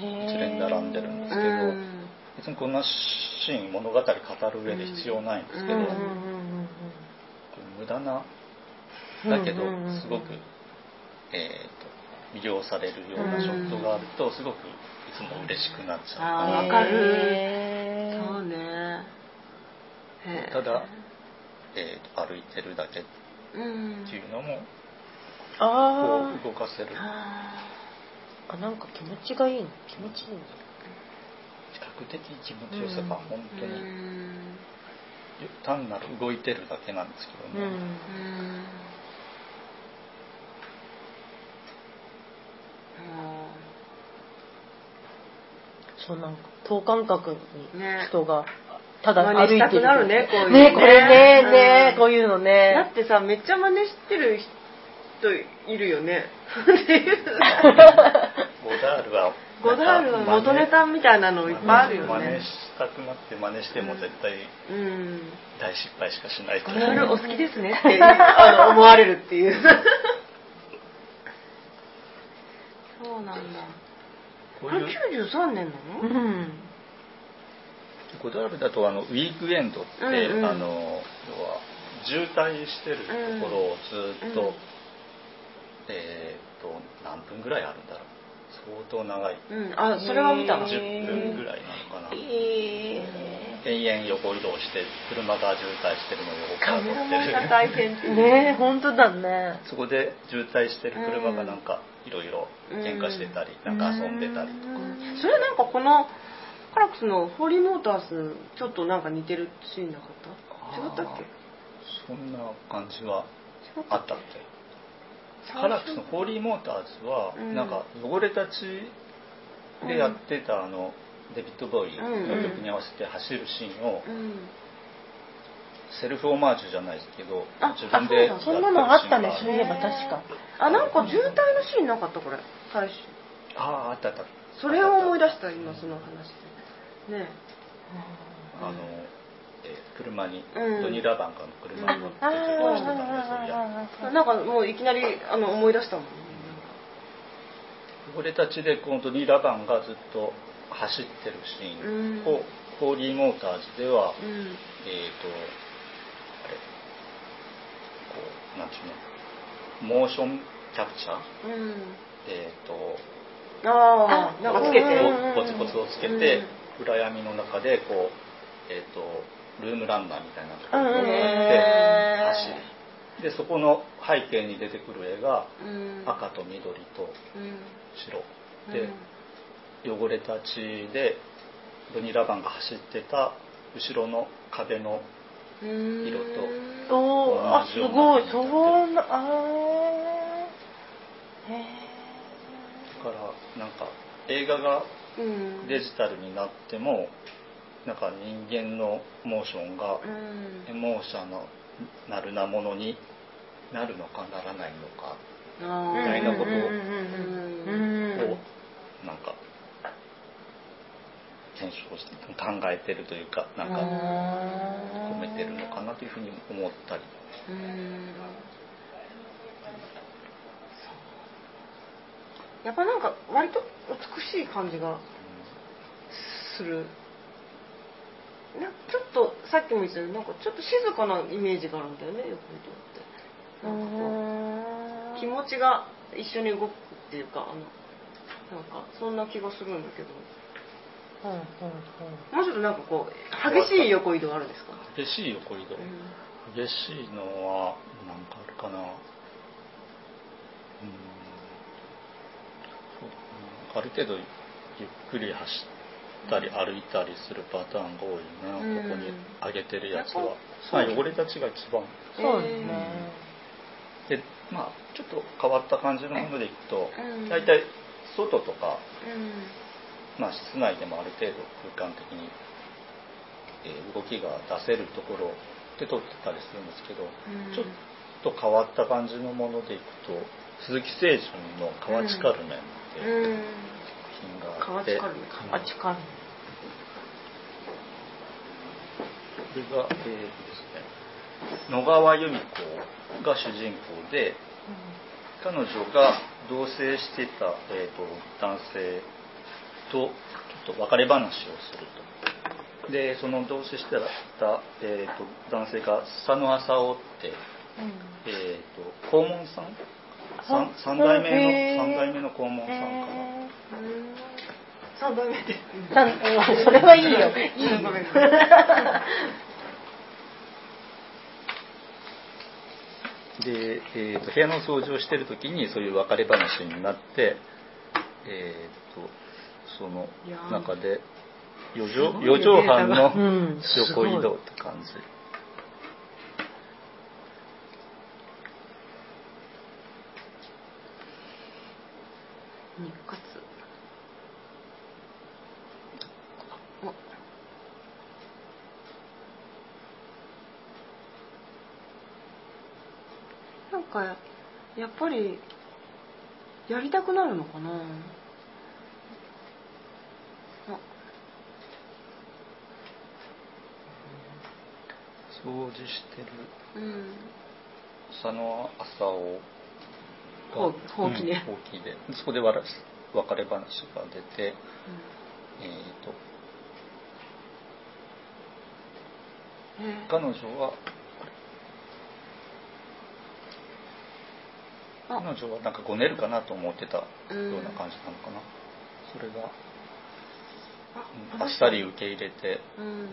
一連並んでるんですけど、うん。別にこんなシーン物語語る上で必要ないんですけど、うん。うんうんうん無駄なだけどうんうんうんうん。すごく、えー、と魅了されるようなショットがあるとすごくいつも嬉しくなっちゃう。わかる。そうね。ただ、えー、と歩いてるだけっうんていうのもこあう動かせる。あなんか気持ちがいいの？気持ちいいの？比較的気持ちよさが本ー当に、うん。単なる動いてるだけなんですけどね、うんうんそうなんか等間隔にね。人がただ歩いてる。真似したくなるねこういうのね。ねこれねうん。ねこういうのだねってさめっちゃ真似してる人いるよね。ゴダールはゴダールは元ネタみたいなのいっぱいあるよ真似ねしたくなって真似しても絶対うん。大失敗しかしないとゴダールお好きですねって あの思われるっていう。そうなんだこれこう。いう93年なの？うん。ゴダールだとあのウィークエンドって、うんうん。あの要は渋滞してるところをずっと、うん。えーっと何分ぐらいあるんだろう。相当長い。うん。あそれは見たの？へー10分ぐらいなのかな、え延々横移動して車が渋滞してるのを横から撮ってるマンが大変っていう。ね本当だね。そこで渋滞してる車がなんかいろいろ喧嘩してたり、うんなんか遊んでたりとか、それなんかこのカラックスのホーリーモータースちょっとなんか似てるシーンなかった？違ったっけ？そんな感じは違あったっけ？カラックスのホーリーモーターズは、うん。なんか汚れたちでやってたあのデビッド・ボーイの曲に合わせて走るシーンをうんセルフオマージュじゃないですけどあ自分でそんなのあったねるそういえば確か。あなんか渋滞のシーンなかったこれ。最初。あああったあった。それを思い出出した今その話で。ねあの、えー車に、うん。ドニー・ラバンカの車に乗ってあ結婚してたんな。んかもういきなりあの思い出したもんね。汚れたちでこのドニー・ラバンがずっと走ってるシーンを、うん。ホーリーモーターズでは、うん。えっ、となんていうの？モーションキャプチャー？うん。えっ、とああなんかつけてうんポツポツをつけて、暗闇の中でこうえっ、とルームランナーみたいなところに乗ってへー走る。でそこの背景に出てくる絵がうん。赤と緑とうん。白。で、汚れた血でドニー・ラバンが走ってた後ろの壁のうん色と。おーあすごい。そんなあー。へだからなんか映画がうん。デジタルになってもなんか人間のモーションがうん。エモーショナなるなものになるのかならないのかみみたいなことをなんか検証して考えてるというかなんか込めてるのかなというふうに思ったり。うん。やっぱなんか割と美しい感じがする。なんかちょっとさっきも言ったようになんかちょっと静かなイメージがあるんだよねよく見てって。なんかこう気持ちが一緒に動くっていうかあのなんかそんな気がするんだけどもうちょっとなんかこう激しい横移動あるんですか、激しい横移動。激しいのはなんかあるかな？うん。そう。ある程度ゆっくり走ったり歩いたりするパターンが多いな、うん。ここに上げてるやつは。ぱまあ汚れたちが一番。そうですね。でまあちょっと変わった感じのものでいくとうん。大体外とか、うんまあ、室内でもある程度空間的に、えー動きが出せるところで撮ってたりするんですけど、ん。ちょっと変わった感じのものでいくと鈴木清純の「河内カルメン」っていう品があって、河内カルメン。うん。あっちかそれが、えーとですね、野川由美子が主人公で彼女が同棲してた、えー、と男性とちょっと別れ話をすると。でその同棲してた、えー、と男性が佐野浅尾って、えー、と黄門さん？三三代目の三代目の黄門さんかな。三代目。でそれはいいよいいよごめんで、えー、と部屋の掃除をしてる時にそういう別れ話になって、えー、とその中で四畳半の横移動って感じ。日活お。なんかやっぱりやりたくなるのかな掃除してる。うん。佐野浅尾ほうきねうんほうきで。そこでわら別れ話が出てえっ、とえ彼女はあ。彼女はなんかごねるかなと思ってたようんうな感じなのかな、それがうんああっさり受け入れて、うん。うん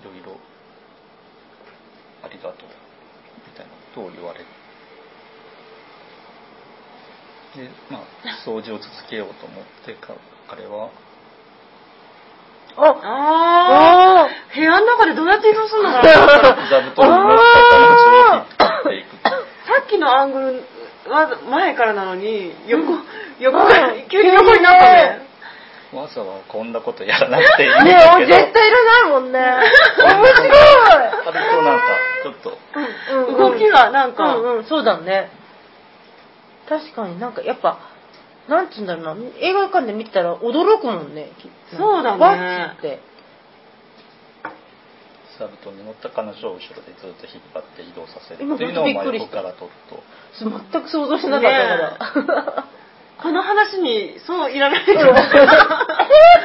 いろいろありがとうみたいなことを言われでまあ 掃除を続けようと思ってか彼は。あああ部屋の中でどうやって移動する のかな座布団を引っ張っていく。さっきのアングルは前からなのに横横が急に横になったねわざわざこんなことやらなくていいんだねけど、え絶対いらないもんね。面白い。あるとなんかちょっと。うんうん。動きがなんかうんうんそうだね。確かになんかやっぱなんつうんだろうな。映画館で見てたら驚くもんね。そうだね。ワッチって。座布団に乗った彼女を後ろでずっと引っ張って移動させる。今っていうのをほんとびっくりした。真横から撮っと。全く想像しなかったから、この話にそういらない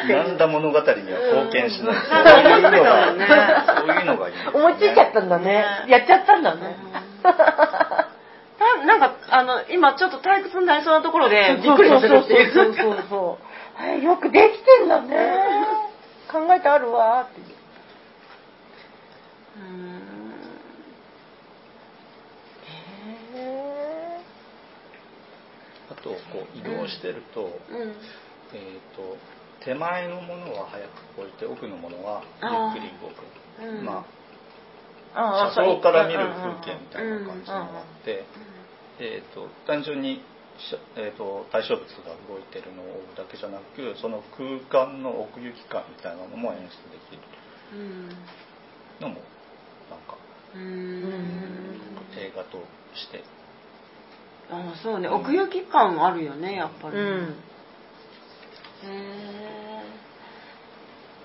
なん。だ物語には貢献しない、うんそういうのが、ねそういうのがい思いついちゃったんだね。ねやっちゃったんだね。ななんかあの今ちょっと退屈になりそうなところでびっくりさせるっていう。そうそうそうそう。あよくできてんだね。考えてあるわーっていう。うんへあとこう移動してると,、うん。えー、と手前のものは早く置いて奥のものはゆっくり動く、うん。まーああ車窓から見る風景みたいな感じになって、えー、と単純にしえー、と対象物が動いてるのを追うだけじゃなくその空間の奥行き感みたいなのも演出できる。うん。のもなんかうん。映画としてああそうね。奥行き感あるよねやっぱり、うん。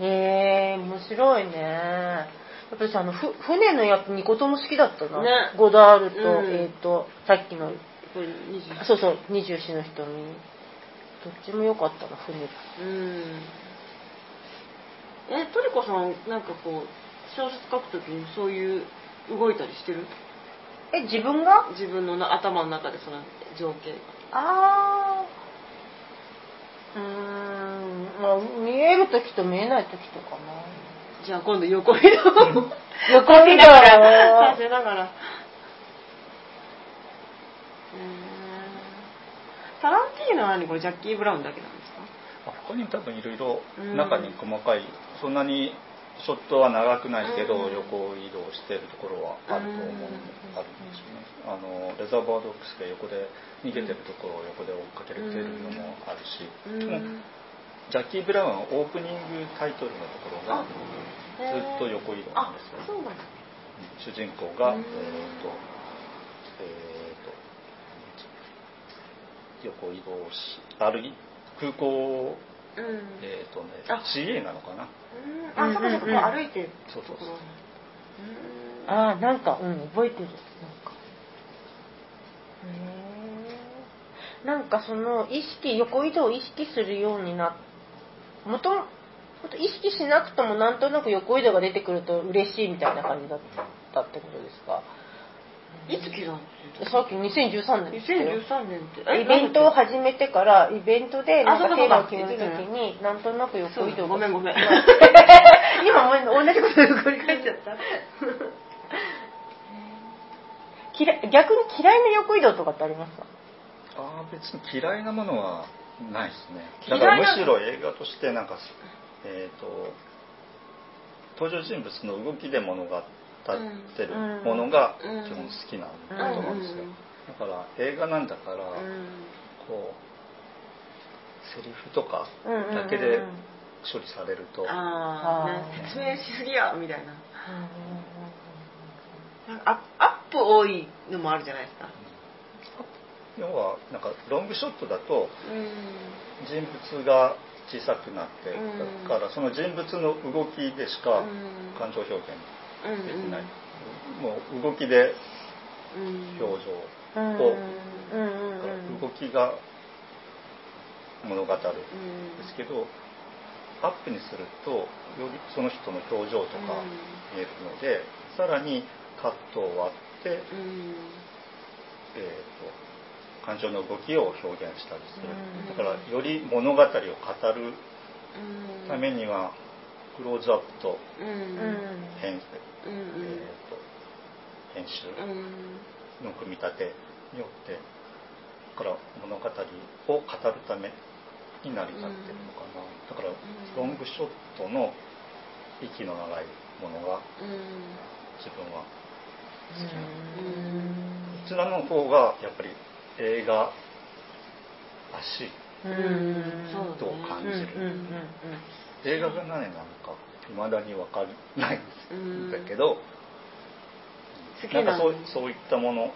へへえ面白いね。やっぱりさあのふ船のやつ2個とも好きだったな、ね。ゴダールと、うん。えっ、とさっきの。えこれ20そうそう二十四の瞳。どっちも良かったな船。うん。えトリコさんなんかこう小説書くときにそういう動いたりしてる？え自分が？自分のな頭の中でその情景ああうーん。まあ見える時と見えない時とかなじゃあ今度横移動 横させながららさせながら。タランティーノは何？これジャッキー・ブラウンだけなんですか？あ他にも多分いろいろうん。中に細かい、そんなにショットは長くないけど、うん。横移動してるところはあると思う、うんあるんですよねあのレザーバードックスが横で逃げてるところを横で追っかけれてるのもあるし、ジャッキー・ブラウンはオープニングタイトルのところがずっと横移動なんですよ、あそうなんだ。うん主人公が、うん。えーとえーと横移動し歩い空港うん。えっ、とねあ。CA なのかな？うん。あそこそこ歩いてるそうそうそうう。ん。ああなんかうん覚えてる。なんか。へえなんかその意識横移動を意識するようになもともと意識しなくともなんとなく横移動が出てくると嬉しいみたいな感じだったってことですか？いつ気がさっき2013年ですよ。2013年って。イベントを始めてからイベントでなんかかテーマを決めるときになんとなく横移動がごめんごめん。今もう同じこと繰り返しちゃった。嫌い逆に嫌いな横移動とかってありますか？ああ別に嫌いなものはないですね。嫌だからむしろ映画としてなんかえっ、と登場人物の動きで物語ってるものがうん。基本好きなだと思うんですよ、だから映画なんだから、こうセリフとかだけで処理されると、説明しすぎやみたいな。なんかアアップ多いのもあるじゃないですか。要はなんかロングショットだとうん。人物が小さくなって、うん。だからその人物の動きでしかうん。感情表現うんできない、もう動きでうん。表情、うんをうんうんうん。動きが物語るんでうんすけど、アップにするとよりその人の表情とかうん。見えるので、さらにカットを割って、うん。えー、と感情の動きを表現したりする、うん。だからより物語を語るうんためにはクローズアップと編,、うんえー、と編集うんの組み立てによってだから物語を語るために成り立ってるのかな、だからロングショットの息の長いものがうん。自分はうんこちらの方がやっぱり映画らしいと感じる映画が何なのか未だに分かんないんだけど、好きななんかそうそういったもの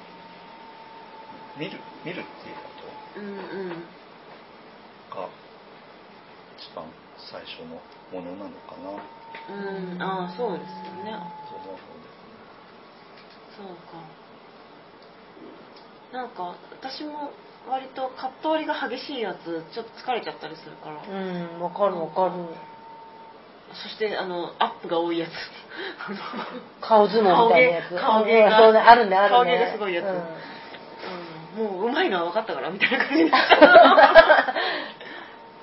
見る見るっていうこうんうん。とが一番最初のものなのかな。うん。ああそうですよね。と思うのそうか。なんか私も割とカット割りが激しいやつちょっと疲れちゃったりするから、うんわかるわかるそしてあのアップが多いやつ。顔相撲みたいなやつ。顔芸がうあるねあるね。顔芸がすごいやつ。うん。うん。もううまいのは分かったからみたいな感じ。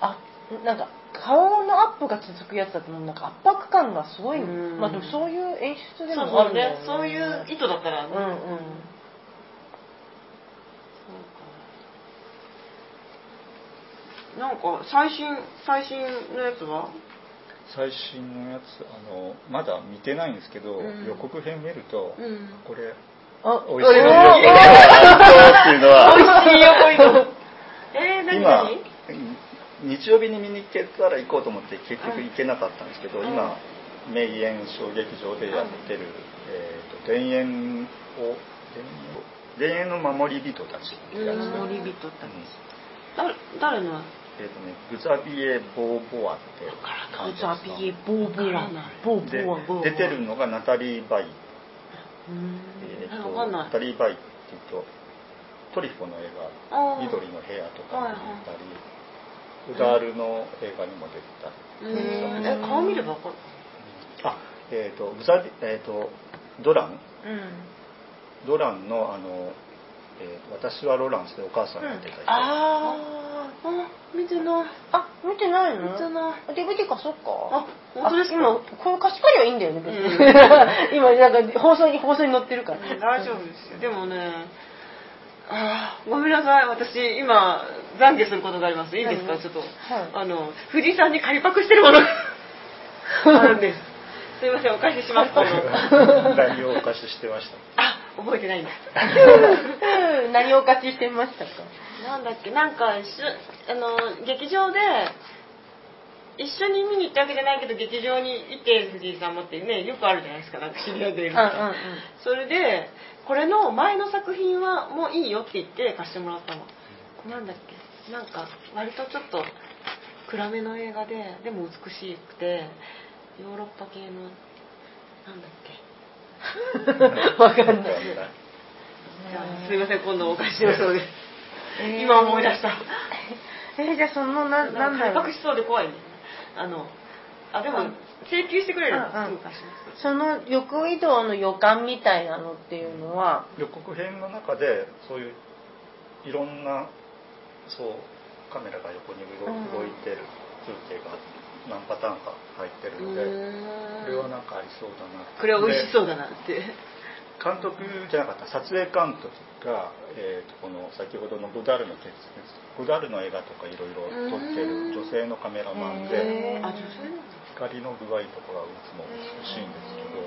あなんか顔のアップが続くやつだとなんか圧迫感がすごい、うん。まあでもそういう演出でもあるんだよそうね。そういう意図だったら。ね、うん。うんなんか最新最新のやつは？最新のやつあのまだ見てないんですけど、うん。予告編見ると、うん。これあ美味しい。お横移動がっていうのは美味しい横移動えー、何今何？日曜日に見に行けたら行こうと思って結局行けなかったんですけど、うん今名演小劇場でやってる、えー、と田園を田園の守り人たちっていうやつ。で守り人たち。誰誰のえっ、とねグザヴィエ・ボーヴォワってグザヴィエ・ボーヴォワボーでボアボー。ボア出てるのがナタリー・バイ、うん。えー、わとナタリー・バイっていうとトリュフォーの映画あー「緑の部屋」とかに出たり、ゴダールの映画にも出てたえ顔見ればわかる。あえっ、とグザビえっ、とドラン。うん。ドランのあの、えー私はロランスでお母さんが出た人、ああ見てない。ーあ見てないの？見てない。DVD かそっか。あ本当ですか？あ今これ貸し借りはいいんだよね別に、うん。今なんか放送に放送に載ってるから、大丈夫ですよ。でもねあーごめんなさい。私今懺悔することがあります。いいですか？何ちょっと、はい。あの藤井さんに借りパクしてるものが あるんです。すいませんお貸しします。何をお貸ししてました？あ覚えてないんだ。うん何をお貸ししてましたか？なんだっけなんか一緒あの劇場で一緒に見に行ったわけじゃないけど劇場にいて藤井さんもってねよくあるじゃないですかなんか知り合いでいると。うんうんうん。それでこれの前の作品はもういいよって言って貸してもらったの。なんだっけなんか割とちょっと暗めの映画ででも美しくてヨーロッパ系のなんだっけ。わかんない。すいません今度お貸ししそうで。す、えー。今思い出した。えーじゃあそのなななんんだろう。隠しそうで怖いね。あのあでもうん。請求してくれる。のその横移動の予感みたいなのっていうのは。予告編の中でそういういろんなそうカメラが横に動うん動いてる風景が何パターンか入ってるので、これはなんかありそうだなこれは美味しでそうだなって監督じゃなかった撮影監督が、えー、とこの先ほどのゴダールの鉄ゴダールの映画とかいろいろ撮ってる女性のカメラマンで光の具合とかがいつも美しいんですけど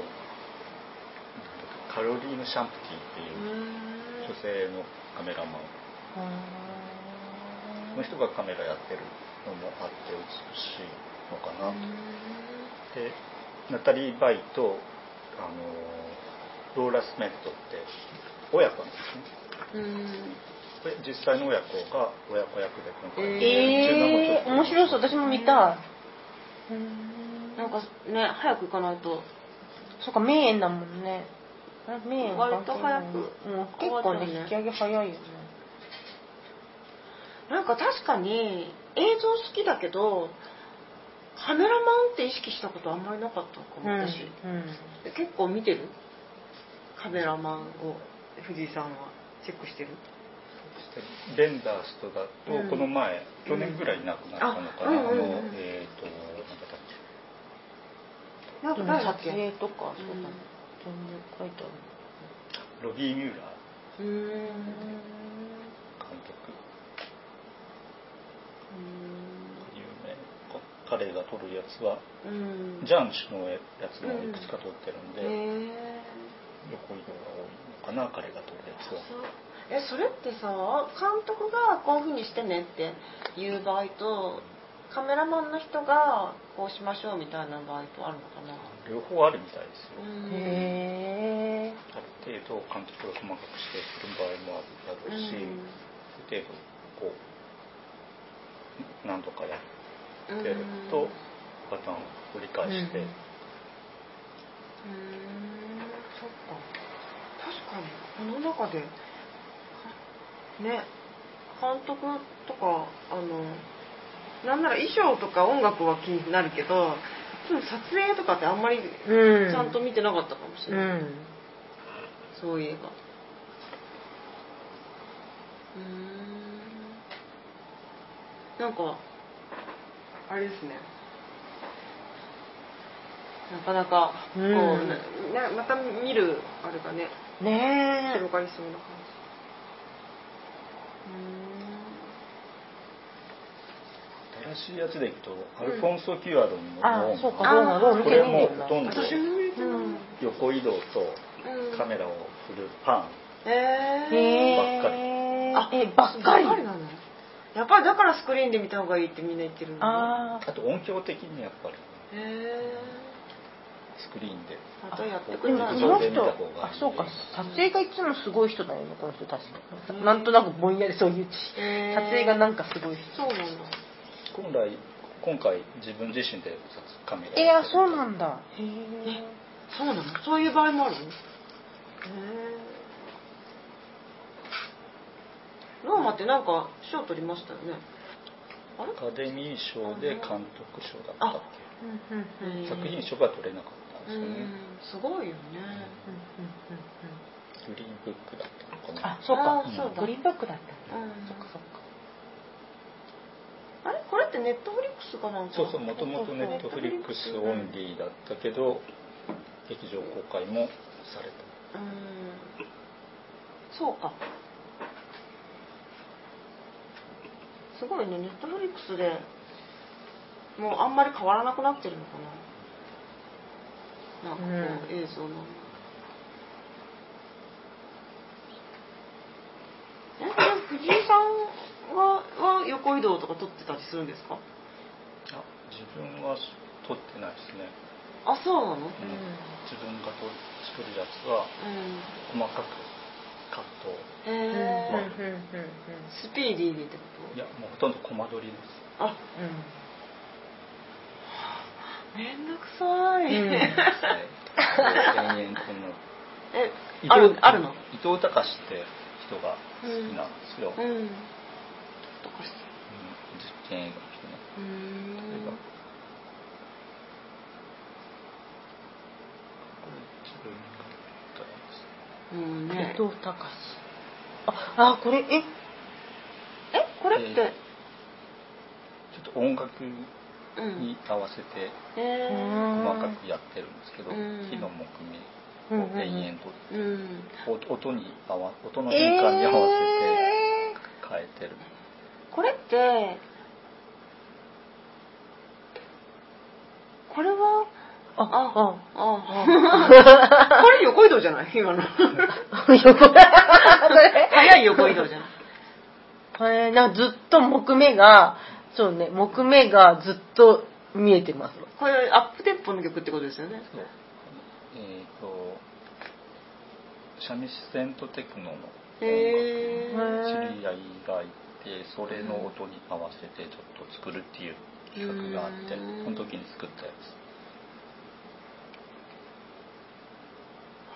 カロリーヌ・シャンプティっていう女性のカメラマン。の人がカメラやってるのもあって美しいのかなでナタリー・バイとあのローラ・スメットって親子なんですね。うん。これ実際の親子が親子役で今回えー、面白そう。私も見たい。なんかね早く行かないと。そっか名演だもんね。あ名演割と早く。もう結構ね。引き上げ早いよね。なんか確かに映像好きだけどカメラマンって意識したことあんまりなかったかも私、うん。結構見てる？カメラマンを藤井さんはチェックしてる？ベンダースとだと、うんこの前去年ぐらいいなくなったのかな、あうんうんうんあのえっ、となんか誰だっけ撮影とかそうだねうん全然書いてあるけロビー・ミューラー。うーん。監督有名。彼が撮るやつは。うん。ジャン氏のやつもいくつか撮ってるんで、横移動が多いのかな彼が撮るやつはえそれってさ監督がこういうふうにしてねっていう場合とカメラマンの人がこうしましょうみたいな場合とあるのかな？両方あるみたいですよ、うんへえある程度監督が細かくしてする場合もあるだろうし、うん。ある程度こう何度かやってるとうん。パターンを繰り返して、うんうーんそっか確かにこの中でね監督とかあのなんなら衣装とか音楽は気になるけど撮影とかってあんまりうん。ちゃんと見てなかったかもしれない、うん。そういえば。うーん。なんかあれですね。なかなかこう、うん。ななまた見るあれがねねえ。広がりそうな感新しいやつでいくと、アルフォンソ・キュアロンのあローンそうこれもほとんど横移動とうんカメラを振るパン、ばっかり。えあえばっかり。な。のやっぱりだからスクリーンで見た方がいいってみんな言ってるんだ。ねああと音響的にやっぱり。へスクリーンで。またやってくれないこの人あそうか。撮影がいつもすごい人だよねこの人確かなんとなくぼんやりそういう撮影がなんかすごい人。そうなんだ。本来今回自分自身でカメラえー、そうなんんだ。へえそうなの？そういう場合もあるの？ローマってなんか賞取りましたよね？アカデミー賞で監督賞だったっうんうんうんうん。け作品賞が取れなかったですよね。んすごいよねグリーンブックだったのかな。あそうか。そうだ。グリーンブックだったうん。そっかそっか。あれ？これってネットフリックスかなんか？そうそうもともとネットフリックスオンリーだったけど劇場公開もされた。うん。そうか。すごいね。ネットフリックスでもうあんまり変わらなくなってるのかななん。かこう、うん映像のえで藤井さんはは横移動とか撮ってたりするんですか？あ自分は撮ってないですね、あそうなの？うん。自分が撮作るやつは細かくカット。へうんうんえうんうん。スピーディーにってこと？いやもうほとんどコマ撮りです。あめんどくさい、うん。ね延々このえ伊ある藤あるの？伊藤隆って人が好きなん。ですよ、うん。うん。とかして実験映画の人ね。うーん。うん伊ね藤隆。ああこれえ？え？これって、ちょっと音楽うんに合わせて細かくやってるんですけど、うん。木の木目を延々とー、うん。音音に合わ音の変化に合わせてえ変えてる、これってこれは？ー、あああ。あ これ横移動じゃない？今の。横 早い横移動じゃない。これなんかずっと木目がそうね。木目がずっと見えてます。これアップテンポの曲ってことですよね。そう。えっ、と三味線とテクノの音楽。知り合いがいてそれの音に合わせてちょっと作るっていう企画があってうん。その時に作ったやつ。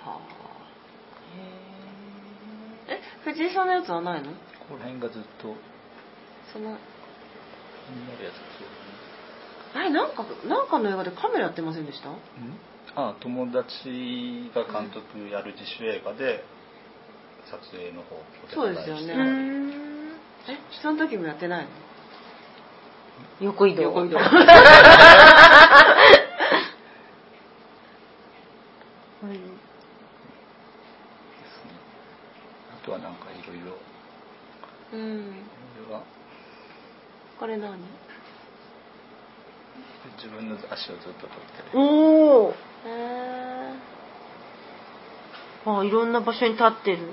はあ。え藤井さんのやつはないの？この辺がずっと。その気になるやつがあれなんかなんかの映画でカメラやってませんでした？あ友達が監督やる自主映画で撮影の方をそうですよね。えその時もやってないの？横移動。横移動。う んですね。あとはなんかいろいろうん。これはこれ何？自分の足をずっと撮って。るおおへえあいろんな場所に立ってる。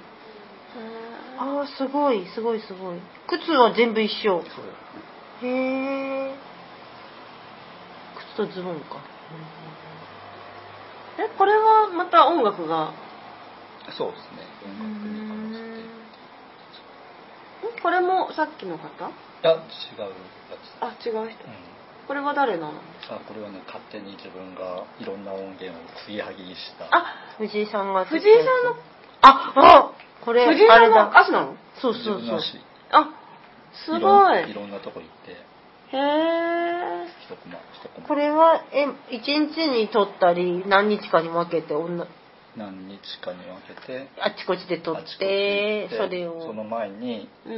あーすごいすごいすごい。靴は全部一緒。そうへえ靴とズボンか。えこれはまた音楽が？そうですね。音楽にこれもさっきの方？いや違うやつ。あ違う人。うん。これは誰なの？あこれはね勝手に自分がいろんな音源を継ぎはぎした。あ藤井さんが藤井さんの？ああこれ藤井さんあれだ。の足なの？そうそうそう。あすいごい。いろんなとこ行って。へえこれはえ一日に撮ったり何日かに分けておんな何日かに分けてあっちこっちで撮ってそれを。その前に、うん。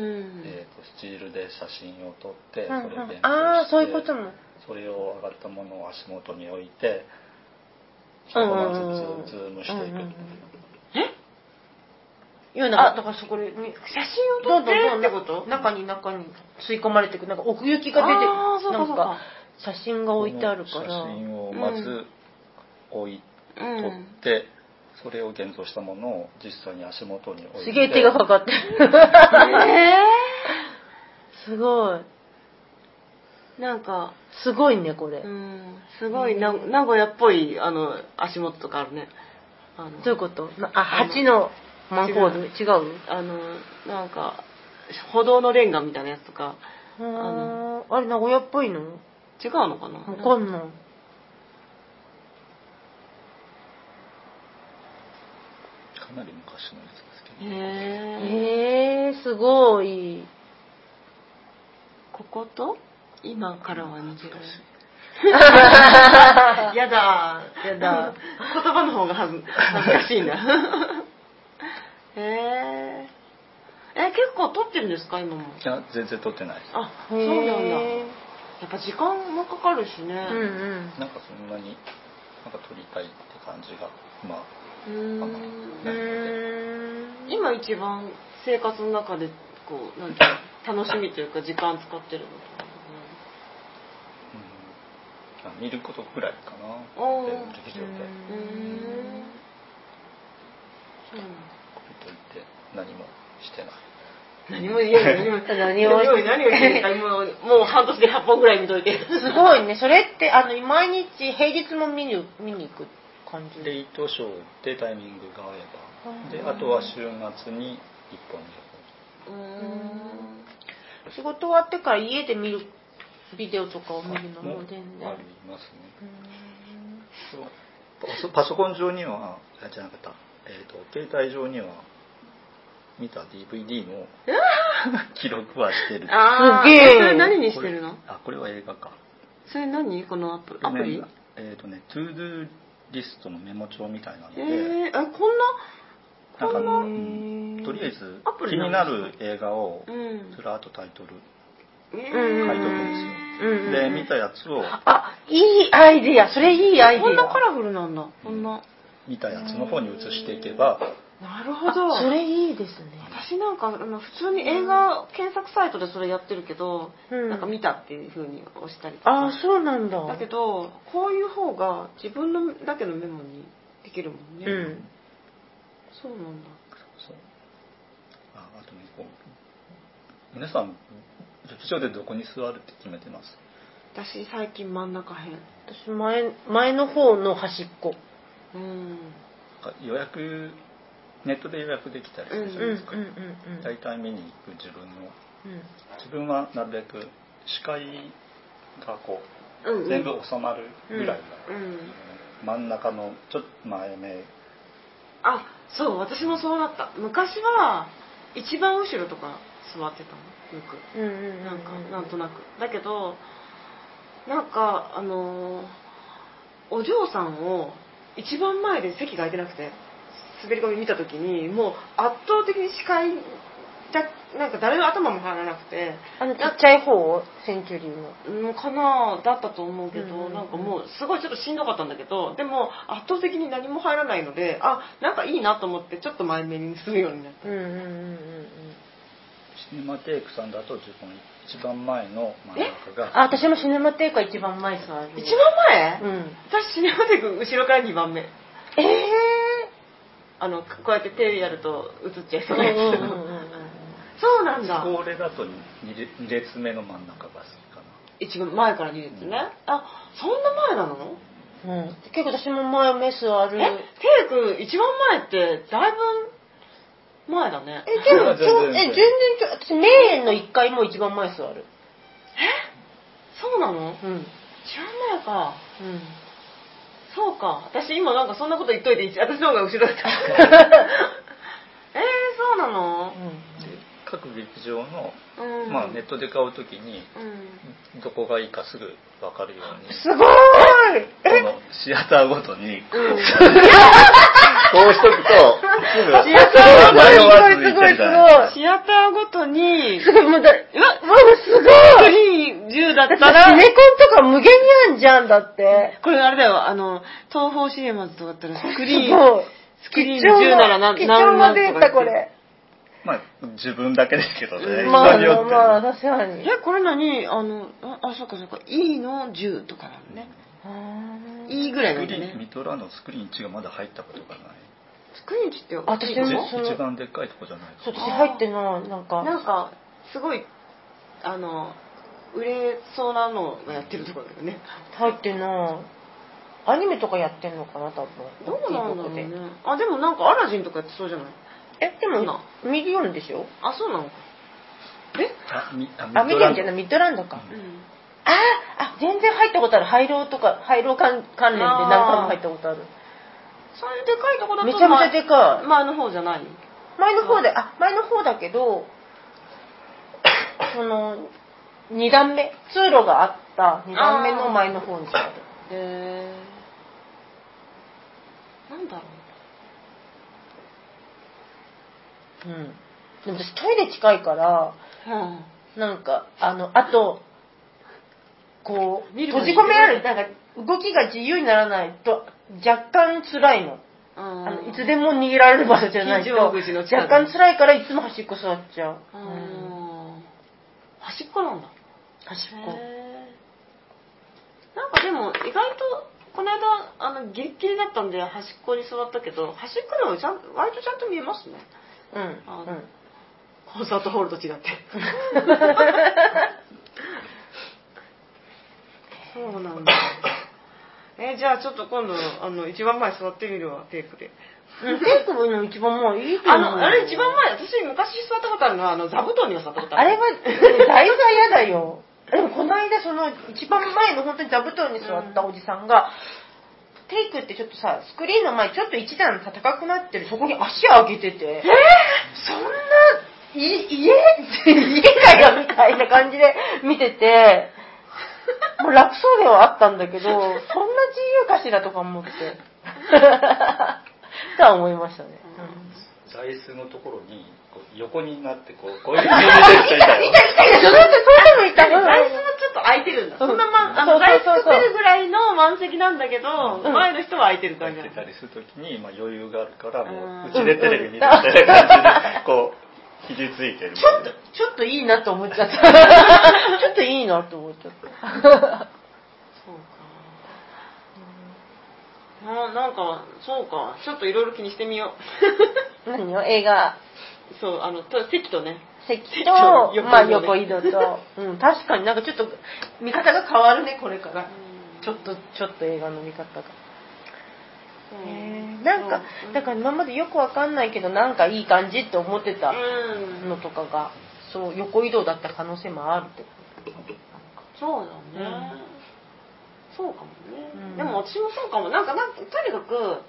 えー、とスチールで写真を撮ってうんうん。それを勉強してああそういうことも。それを上がったものを足元に置いて一うんコずつズームしていく、うんうんう。んえ？いやだあだからそこでね写真を撮ってってこと？中に中に吸い込まれていくなんか奥行きが出てなんか。写真が置いてあるから。写真をまず置い、うん。撮ってそれを現像したものを実際に足元に置いて。すげえ手がかかってる。えすごい。なんか、すごいね、これ。うん、すごい。な名古屋っぽいあの足元とかあるね。あのどういうこと？なあ、8のマンホール？違う。あの、なんか、歩道のレンガみたいなやつとか、あのあれ、名古屋っぽいの？違うのかな？わかんない。かなり昔のやつですけど、へえ。へえー、すごい。ここと？今からは似てる。や やだ。やだ。言葉の方が恥ずかしいな。へえ。え、結構撮ってるんですか？今も。いや全然撮ってないですあ、そうなんだ。へやっぱ時間もかかるしね。ーうんうん。なんかそんなになんか撮りたいって感じがまあ今一番生活の中でこうなんていうの楽しみというか時間使ってるのとかうん。あ見ることぐらいかな。劇場でうん。といって。何もしてない。何も言えない。何も何を何を何を言ってるかもうもう半年で100本ぐらい。見とい。てすごい。ね。それって、あの、毎日、平日も見に見に行く感じレイトショーでタイミングが合うん。えばであとは週末に1本2うーん仕事終わってから家で見るビデオとかを見るの本も全然。ありますねパソパソコン上にはあじゃなかった、えー、と携帯上には見た DVD の 記録はしてる。あー。すげえ。それ何にしてるの？あこれは映画か。それ何？このアプアプリねえっ、とね to do list のメモ帳みたいなので、えー、あこんなんか、こんなうんとりあえず気にリなる映画をうん。ずらっとタイトル書いとくんですよ、うん。うんで見たやつをあ、いいアイディア。それいいアイディア。こんなカラフルなんだ。こんな。見たやつの方に移していけばなるほど。あそれいいですね。私なんかあの普通に映画検索サイトでそれやってるけど、うん。なんか見たっていう風に押したりとか。あ、そうなんだ。だけどこういう方が自分のだけのメモにできるもんね、うん。そうなんだ。そう。ああとねこう皆さん劇場でどこに座るって決めてます？私最近真ん中へん私前、前の方の端っこ。うん。なんか予約ネットで予約できたりするじゃうんうんないですか、うんうん。大体見に行く自分の。うん。自分はなるべく視界がこうんう全部収まるぐらいが、うん真ん中のちょっと前目。あそう私もそうなった。昔は一番後ろとか座ってたの。よく。うんうんうん。なんかなんとなく。だけどなんかあのーお嬢さんを一番前で席が空いてなくて滑り込み見た時にもう圧倒的に視界だなんか誰の頭も入らなくてあのちっちゃい方センチュリーの。うんかなだったと思うけど、うんうんうんなんかもうすごいちょっとしんどかったんだけどでも圧倒的に何も入らないのであなんかいいなと思ってちょっと前目にするようになったうんうんうんうんシネマテイクさんだと自分一番前の真ん中うん。があ、私もシネマテイクは一番前座る。一番前、うん。私シネマテイク後ろから2番目ええあのこうやってテレビやると映っちゃいー。そううなやつ、んうんうんうんそうなんだこれだと 2, 列目の真ん中が好きかな一番前から2列ね、あそんな前なの？うん。うん。結構私も前目座る。え？テイク一番前ってだいぶ前だねえ、でも、全然え、全然ちょ、私、名園の1階も一番前座る。そうなの？うん。一番前かうん。そうか。私今なんかそんなこと言っといて私の方が後ろだった。えー、そうなの？で各劇場の、うん。まあ、ネットで買うときにうん。どこがいいかすぐ分かるように。すごーいこのシアターごとに。うん。こうしとくとすぐシアターごとに迷わずに行けるじゃないシアターごとにすごい、もうだ、うわ、すごい10だったら。シネコンとか無限にあんじゃんだって。これあれだよあの東宝シネマズとかだったらスクリーン。スクリーン10なら何貴重なデータこれ。まあ自分だけですけどね、まあ人によって、まあ、確かに。えこれ何？あのああそうかそうか。E の？10とかなのね。あー。E ぐらいスクリーンなんだねミトラのスクリーン1がまだ入ったことがない。スクリーン値って私じも？一番でっかいとこじゃないそう、私入ってない、なんか。なんかすごいあの売れそうなのがやってるところだよね。入ってなアニメとかやってんのかな多分。どうなんだろうね。あでもなんかアラジンとかやってそうじゃない？えでも今ミリオンでしょ？あそうなの？かえ？あみああミリオンじゃないミミッドランドか、うん。あーあ全然入ったことある。ハイローとかハイロー関関連で何回も入ったことある。そういうでかいとこだとめちゃめちゃでかい。前の方じゃない？の前の方であ前の方だけど その2段目。通路があった2段目の前の方にあるへえなんだろうん。でも私トイレ近いからううん。なんかあのあとこう閉じ込められるなんか動きが自由にならないと若干辛いの。あのいつでも逃げられる場所じゃないと若干辛いからいつも端っこ座っちゃう、ううんん。端っこなんだ端っこ。なんかでも意外とこの間あのギリッギリだったんで端っこに座ったけど端っこでもちゃん割とちゃんと見えますね。うんあうん。コンサートホールと違って。そうなんだ。えじゃあちょっと今度あの一番前座ってみるわテープで。うんテープの一番もういいとあ思うのあれ一番前私昔座ったことあるのはあの座布団には座ったことある。あれは、だいぶ嫌だよ。でもこの間その一番前の本当に座布団に座ったおじさんが、テイクってちょっとさ、スクリーンの前ちょっと一段さ高くなってる、そこに足上げてて、えそんな、い家家かよみたいな感じで 見てて、もう楽そうではあったんだけど、そんな自由かしらとか思って。とは思いましたね。座椅子のところに横になってこう こういう風に見ていたよいたいたいた、それそれでもいた。うん座椅子もちょっと空いてるんだ。うんそんなまん、あの、座椅子作るぐらいの満席なんだけど、うん前の人は空いてるや感じってたりするときに、まあ、余裕があるからもうんううちでテレビ見るみたいな感じで こう肘ついてるみちょっとちょっといいなと思っちゃった。ちょっといいなと思っちゃった。そうか。ななんか、そうか。ちょっといろいろ気にしてみよ 何よ映画、う。そう、あの、と席とね。席席と、と横移動ねまあ横移動と、うん、確かになんかちょっと見方が変わるね、これから。ちょっと、ちょっと映画の見方が。へーなんか、だから今までよくわかんないけど、なんかいい感じって思ってたうん。のとかが、そう、横移動だった可能性もあるって。そうだね。そうかもね、うんでも私もそうかも。なんか、なんかとにかく、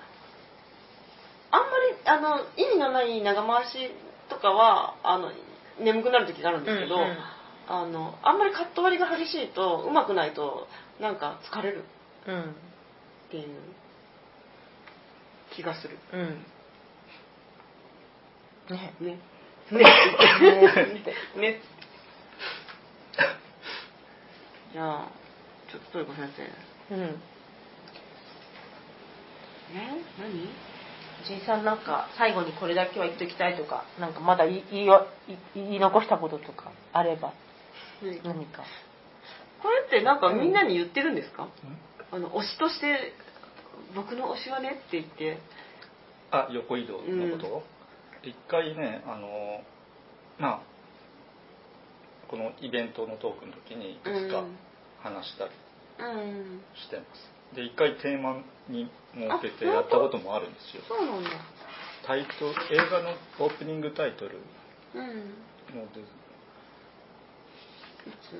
あんまり、あの、意味のない長回しとかは、あの、眠くなる時があるんですけど、うんうんあの、あんまりカット割りが激しいと、うまくないと、なんか疲れるうん。っていう気がする。うん。ね。ね。ね。ね。ね。じゃあ、ちょっとトリコ先生。うん。え？何？じいさんなんか最後にこれだけは言っときたいとかなんかまだ言い言いわ言い残したこととかあれば。何か。これってなんかみんなに言ってるんですか、あの推しとして僕の推しはねって言って。あ横移動のこと、一回ねあのまあこのイベントのトークの時にいくつか話したりうんしてます、で一回テーマに設けてあやったこともあるんですよ。そうなんだ。タイトル映画のオープニングタイトル。うん。のデいつ？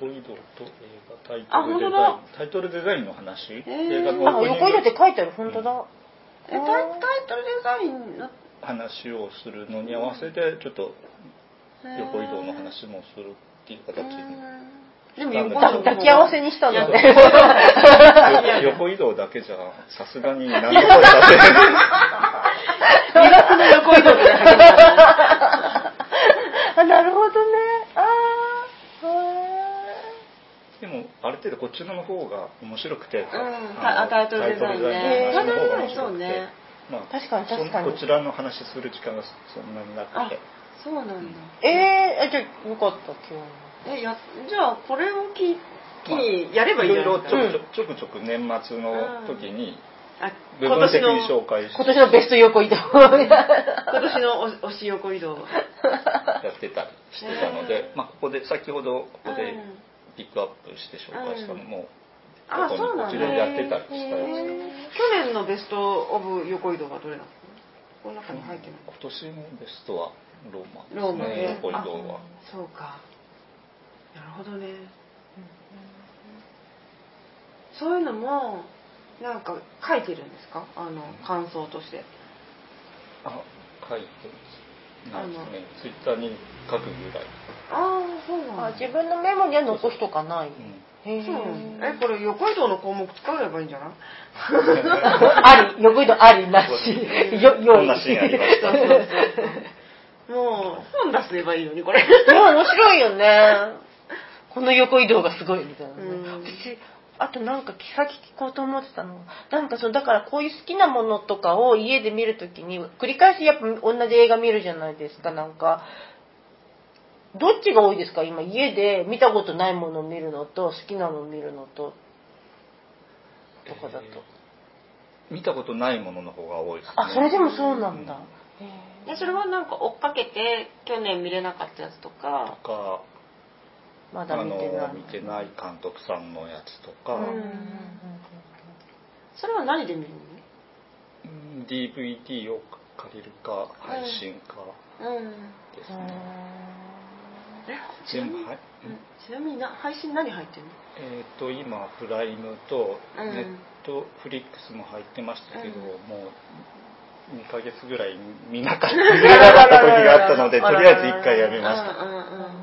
横移動と映画タイあトルデザイン。タイトルデザインの話、ー。映画のあオープニング。横移動って書いてある本当だ、えタイタイトルデザインの？話をするのに合わせてちょっと横移動の話もするっていう形に。でもなんだだ抱き合わせにしたんだね横移動だけじゃさすがに何の声出せなの横移動あなるほどねああでもある程度こっちの方が面白くて、んあのタイトルデザインねタイトルデザインそうねまあ、確かに確かにそこちらの話する時間がそんなになくあてそうなんだ。えー、えじゃあよかった今日えやじゃあこれを機機にやればいいいろいじゃない？ですかろちょくちょくちょくちょく年末の時にあ部今年の分的に紹介し今年のベスト横移動。今年のお推し横移動。やってたりしてたので、まあ、ここで先ほどここでうん。ピックアップして紹介したのも、あここそうなんだ。にこちらでやってたりした去年のベストオブ横移動はどれなの？この中に入ってない。今年のベストはローマ。ですねローマね。横移動は。そうか。なるほどね。そういうのもなんか書いてるんですか？あの感想として。あ書いてないですねツイッターに書くぐらい、ああそうなん自分のメモには残すとかない。そうえこれ横移動の項目使えばいいんじゃない？あり、横移動ありなし。よ、こ良い。んなシーンありましたもう本出せばいいのにこれ。いや、面白いよね。この横移動がすごいみたいなね。うん。私、あとなんかさっき聞こうと思ってたの。なんかその、だからこういう好きなものとかを家で見るときに、繰り返しやっぱ同じ映画見るじゃないですか、なんか。どっちが多いですか？今家で見たことないものを見るのと好きなのを見るのと。とかだと、見たことないものの方が多いですね。あそれでもそうなんだ、へでそれはなんか追っかけて去年見れなかったやつとか？とかーまあだ見てない。の見てない監督さんのやつとか、それは何で見るうん DVD を借りるか配信かのうん。ですうん。ね、えちなみに全部はい。うん。ちなみにな配信何入ってんの？えっ、と今プライムとうん。ネットフリックスも入ってましたけど、うん。もう2ヶ月ぐらい見なかった見れなかった時があったので とりあえず1回やめました。うんうんうん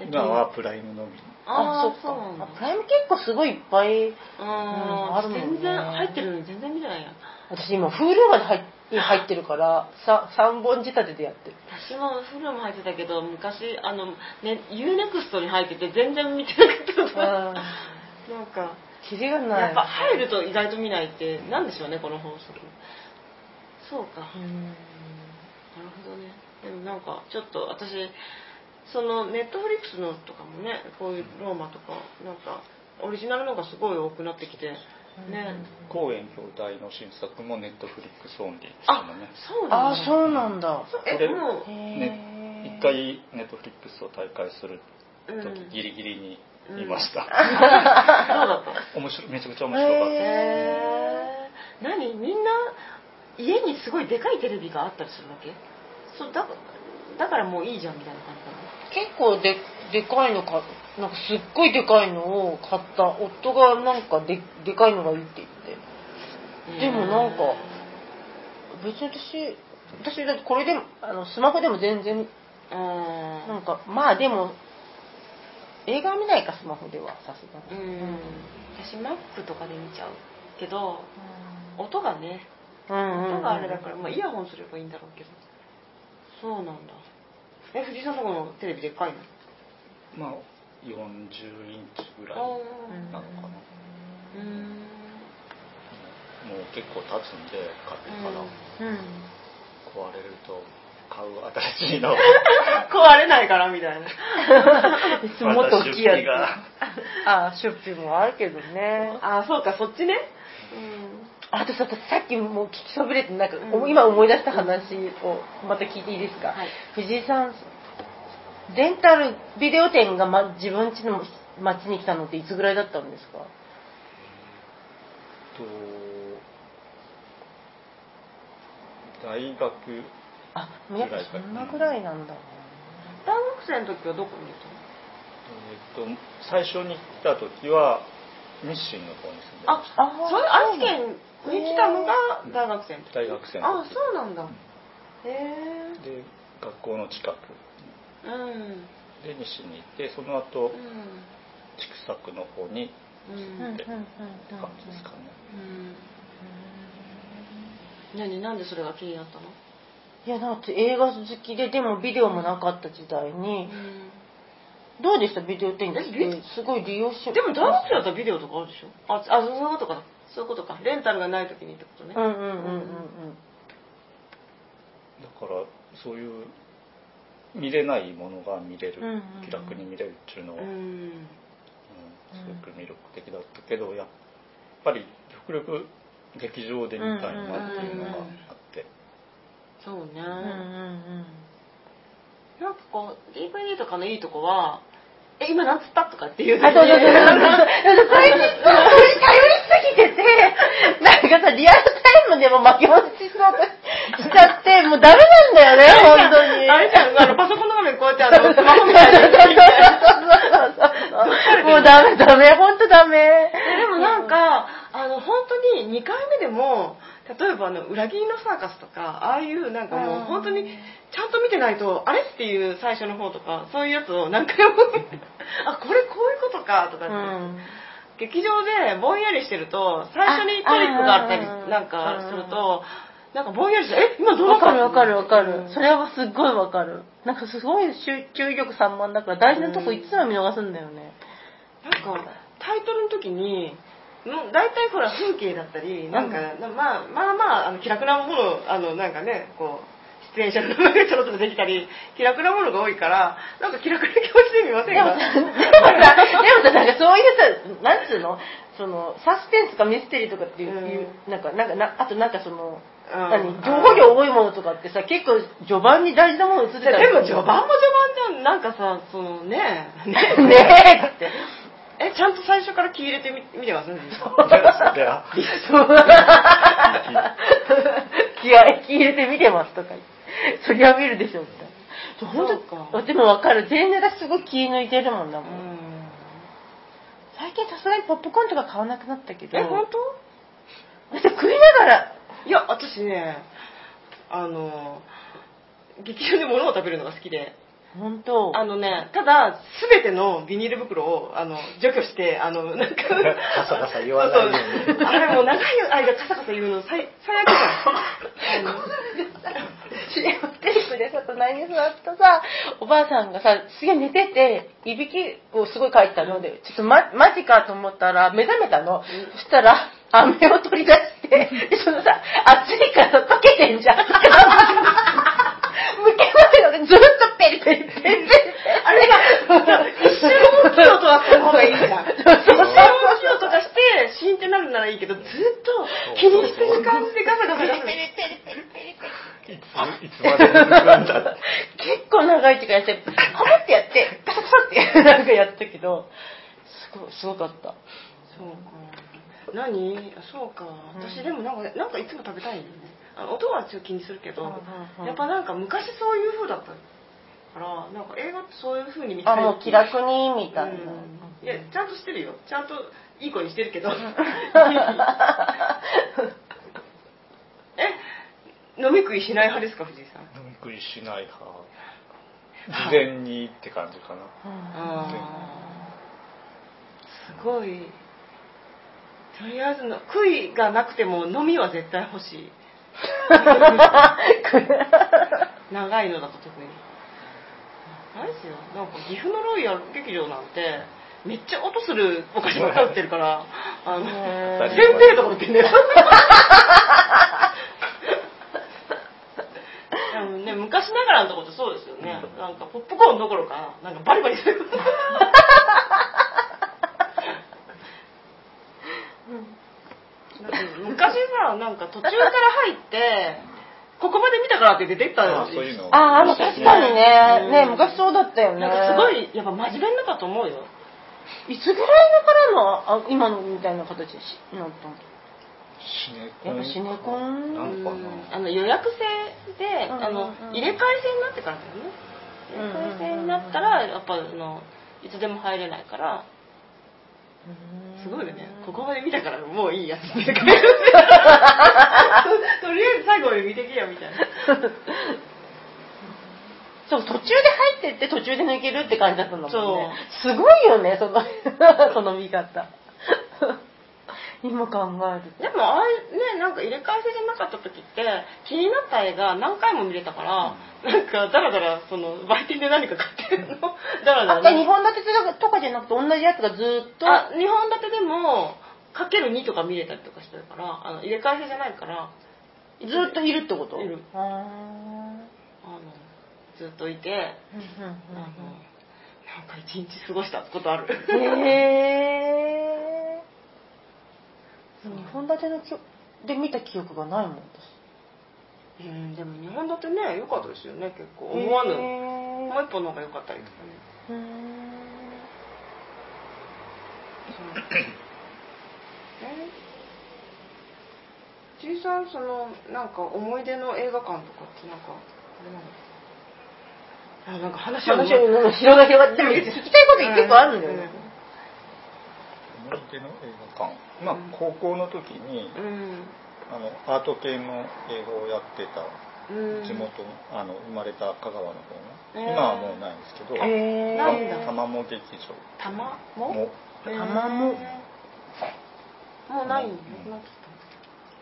今はプライムのみ。ああそっか。あプライム結構すごいいっぱいうんあるもんね。全然入ってるのに全然見てないや。私今 Hulu まで入っ入ってるからさ3本仕立てでやってる。私もフルも入ってたけど昔あのね U-NEXT に入ってて全然見てなかったなんかキリがない。やっぱ入ると意外と見ないってなんでしょうねこの法則そうか。うん。なるほどね。でもなんかちょっと私そのネットフリックスのとかもねこういうローマとかなんかオリジナルのがすごい多くなってきてね。コーエン兄弟の新作もネットフリックスオンリー。でしあたねそうなんだ。あそうなんだ。えこれもうへねー。一回ネットフリックスを大会するうん。時ギリギリにいました、どうだった。面白いめちゃくちゃ面白かった。です、へー。何？みんな？家にすごいでかいテレビがあったりするわけ？そうだだからもういいじゃんみたいな感じなの結構ででかいのかなんかすっごいでかいのを買った。夫がなんかででかいのがいいって言って。でもなんか別に私私だってこれでもあのスマホでも全然うん。なんかまあでも映画は見ないかスマホではさすがうにん。私 Mac とかで見ちゃうけど音がね音があれだから、まあ、イヤホンすればいいんだろうけど。そうなんだ。え藤井さんのとこのテレビでっかいの？まあ40インチぐらいあなのかな、ーうん。もう結構経つんで買ってから、うん。壊れると買う新しいの。壊れないからみたいな。もっと大きいやまた出費が。つ ああ出費もあるけどね。ああそうかそっちね。あとささっきもう聞きそびれてなんか、うん。今思い出した話をまた聞いていいですか、はい。藤井さんレンタルビデオ店が、ま、自分家の町に来たのっていつぐらいだったんですか？と大学あもうやっぱそんなぐらいなんだ、大学生の時はどこにいたの？えっと最初に来た時は日清の方に住んであました。あーそういう愛知県に来たのが大学生の時。大学生のあ時そうなんだ。へえで学校の近く。うん。で西に行ってその後う畜作の方にん。うんうんうんうんうん。って感じですかね。うん。何なんでそれが気になったの？いやだって映画好きででもビデオもなかった時代にうんどうでした？ビデオ店来えビてすごい利用しでも大学生だったらビデオとかあるでしょ？ああそういうことか。そういうことか。レンタルがない時にってことね。うんうんうんうんうん。だからそういう見れないものが見れる、うんうんうん。気楽に見れるっていうのは、ううん。んすごく魅力的だったけどやっぱり極力劇場で見たいなっていうのがあって、そうね、うんうんうんなんかこう DVD とかのいいとこは「え今なんつった?」とかっていうあ、そうそうそうそう。それに、それに頼りすぎてて、なんかさ、リアルタイムでも巻き戻ししそうとしちゃって、もうダメなんだよね、本当に。あれじゃんあのパソコンの画面こうやってあのスマホみたいうもうダメダメ、本当ダメ。でもなんか、あの、本当に2回目でも、例えばあの、裏切りのサーカスとか、ああいうなんかもう本当に、ちゃんと見てないと、あれっていう最初の方とか、そういうやつを何回も、あ、これこういうことか、とかって、うん。劇場でぼんやりしてると、最初にトリックがあったりなんかすると、なんかぼんやりして、え、今どうなったわかるわかるわかる。それれはすっごいわかる。なんかすごい集注意力散漫だから大事なとこいつも見逃すんだよね。なんか、タイトルの時に、もう大体ほら風景だったり、なんか、まあまあまあ、あの気楽なもの、あのなんかね、こう、出演者の名前がちょろっとできたり、気楽なものが多いから、なんか気楽な気持ちで見ませんか？でもさ、でもさ、なんかそういうさ、なんつうの？その、サスペンスかミステリーとかっていう、うん。なんか、なんかな、あとなんかその、うん。何、情報量多いものとかってさ、結構序盤に大事なもの映ってたりでも序盤も序盤じゃん、なんかさ、そのね、ね ねえって。え、ちゃんと最初から気入れてみ見てます？気合い気入れて見てますとか言って。そりゃ見るでしょ、みたいな。本そう当でもわかる。全然私すごい気抜いてるもんだもん。うん。最近さすがにポップコーンとか買わなくなったけど。え、本当？だって食いながら、いや、私ね、あの、劇場で物を食べるのが好きで、本当あのね、ただ、すべてのビニール袋を、あの、除去して、あの、なんか、カサカサ言わないようにあれもう長い間カサカサ言うの最、最悪じゃん。あの、テレビでさ、隣に座ったさ、おばあさんがさ、すげえ寝てて、いびきをすごいかいてたので、ちょっとま、マジかと思ったら、目覚めたの。そしたら、飴を取り出して、で、そのさ、熱いから溶けてんじゃん。ずっとペリペリペリペリ。あれ？が、一瞬大きい音はした方がいいじゃん。一瞬大きい音がして、シーンってなるならいいけど、ずっと気にしてる感じでガサガサガサ。いついつまで続くんだ結構長い時間やって、ハモってやって、ガサガサってなんかやったけど、すご、すごかった。そうか。何そうか。私でもなんか、なんかいつも食べたいね。あの音はちょっと気にするけど、やっぱなんか昔そういう風だったから、なんか映画ってそういう風に見たあ、い。もう気楽に、みたいな。うんいや、ちゃんとしてるよ。ちゃんといい子にしてるけど。え、飲み食いしない派ですか、藤井さん？飲み食いしない派 事前にって感じかなすごい。とりあえずの、悔いがなくても飲みは絶対欲しい。長いのだと特に。あれですよ、なんか岐阜のロイヤル劇場なんて、めっちゃ音するお菓子ばっか売ってるから、あの、へーせんべいとか売ってんだよ。ね、昔ながらのとこってそうですよね。なんかポップコーンどころか、なんかバリバリする。だって昔さ、なんか途中から入って、ここまで見たからって出てったあよ。そういうのああ、まあ確かにね。うんね昔そうだったよね。なんかすご。い、やっぱ真面目になったと思うよ。いつぐらいだからの、あ今のみたいな形でしなったの？シネコンやっぱシネコン？なんかあの予約制で、うんうんうんあの入れ替え制になってからだよね。入れ替え制になったら、やっぱあのいつでも入れないから、すごいよね。ここまで見たからもういいやつって帰る とりあえず最後まで見てけよみたいな。そう、途中で入ってって途中で抜けるって感じだったんだもんね。そすごいよね、その、その見方。今考えるでもあれね、なんか入れ替え制じゃなかった時って、気になった映画何回も見れたから、なんかだらだら、その、売店で何か買ってるの、だらだと。らあ、2本立てとかじゃなくて同じやつがずーっと。あ、2本立てでも、かける2とか見れたりとかしてるから、あの入れ替え制じゃないから、ずーっといるってこと？いるあの、ずっといて、うんうんあの、なんか一日過ごしたことある。うんへえ。2本立てのきょで見た記憶がないもん私。うんでも日本だってね良かったですよね結構。思わぬ。へもう一本の方が良かったりとかね。ーう。ーんえじいさんそのなんか思い出の映画館とかってなんかあれなのあなんか話話が広が広がってでも聞きたいこと結構あるんだよね、思い出の映画館まあ高校の時にうん。あのアート系の映画をやってたうん。地元のあの生まれた香川の方の、えー。今はもうないんですけど、へー。ないんだ？たまも劇場。たまも？もたまも？もうない？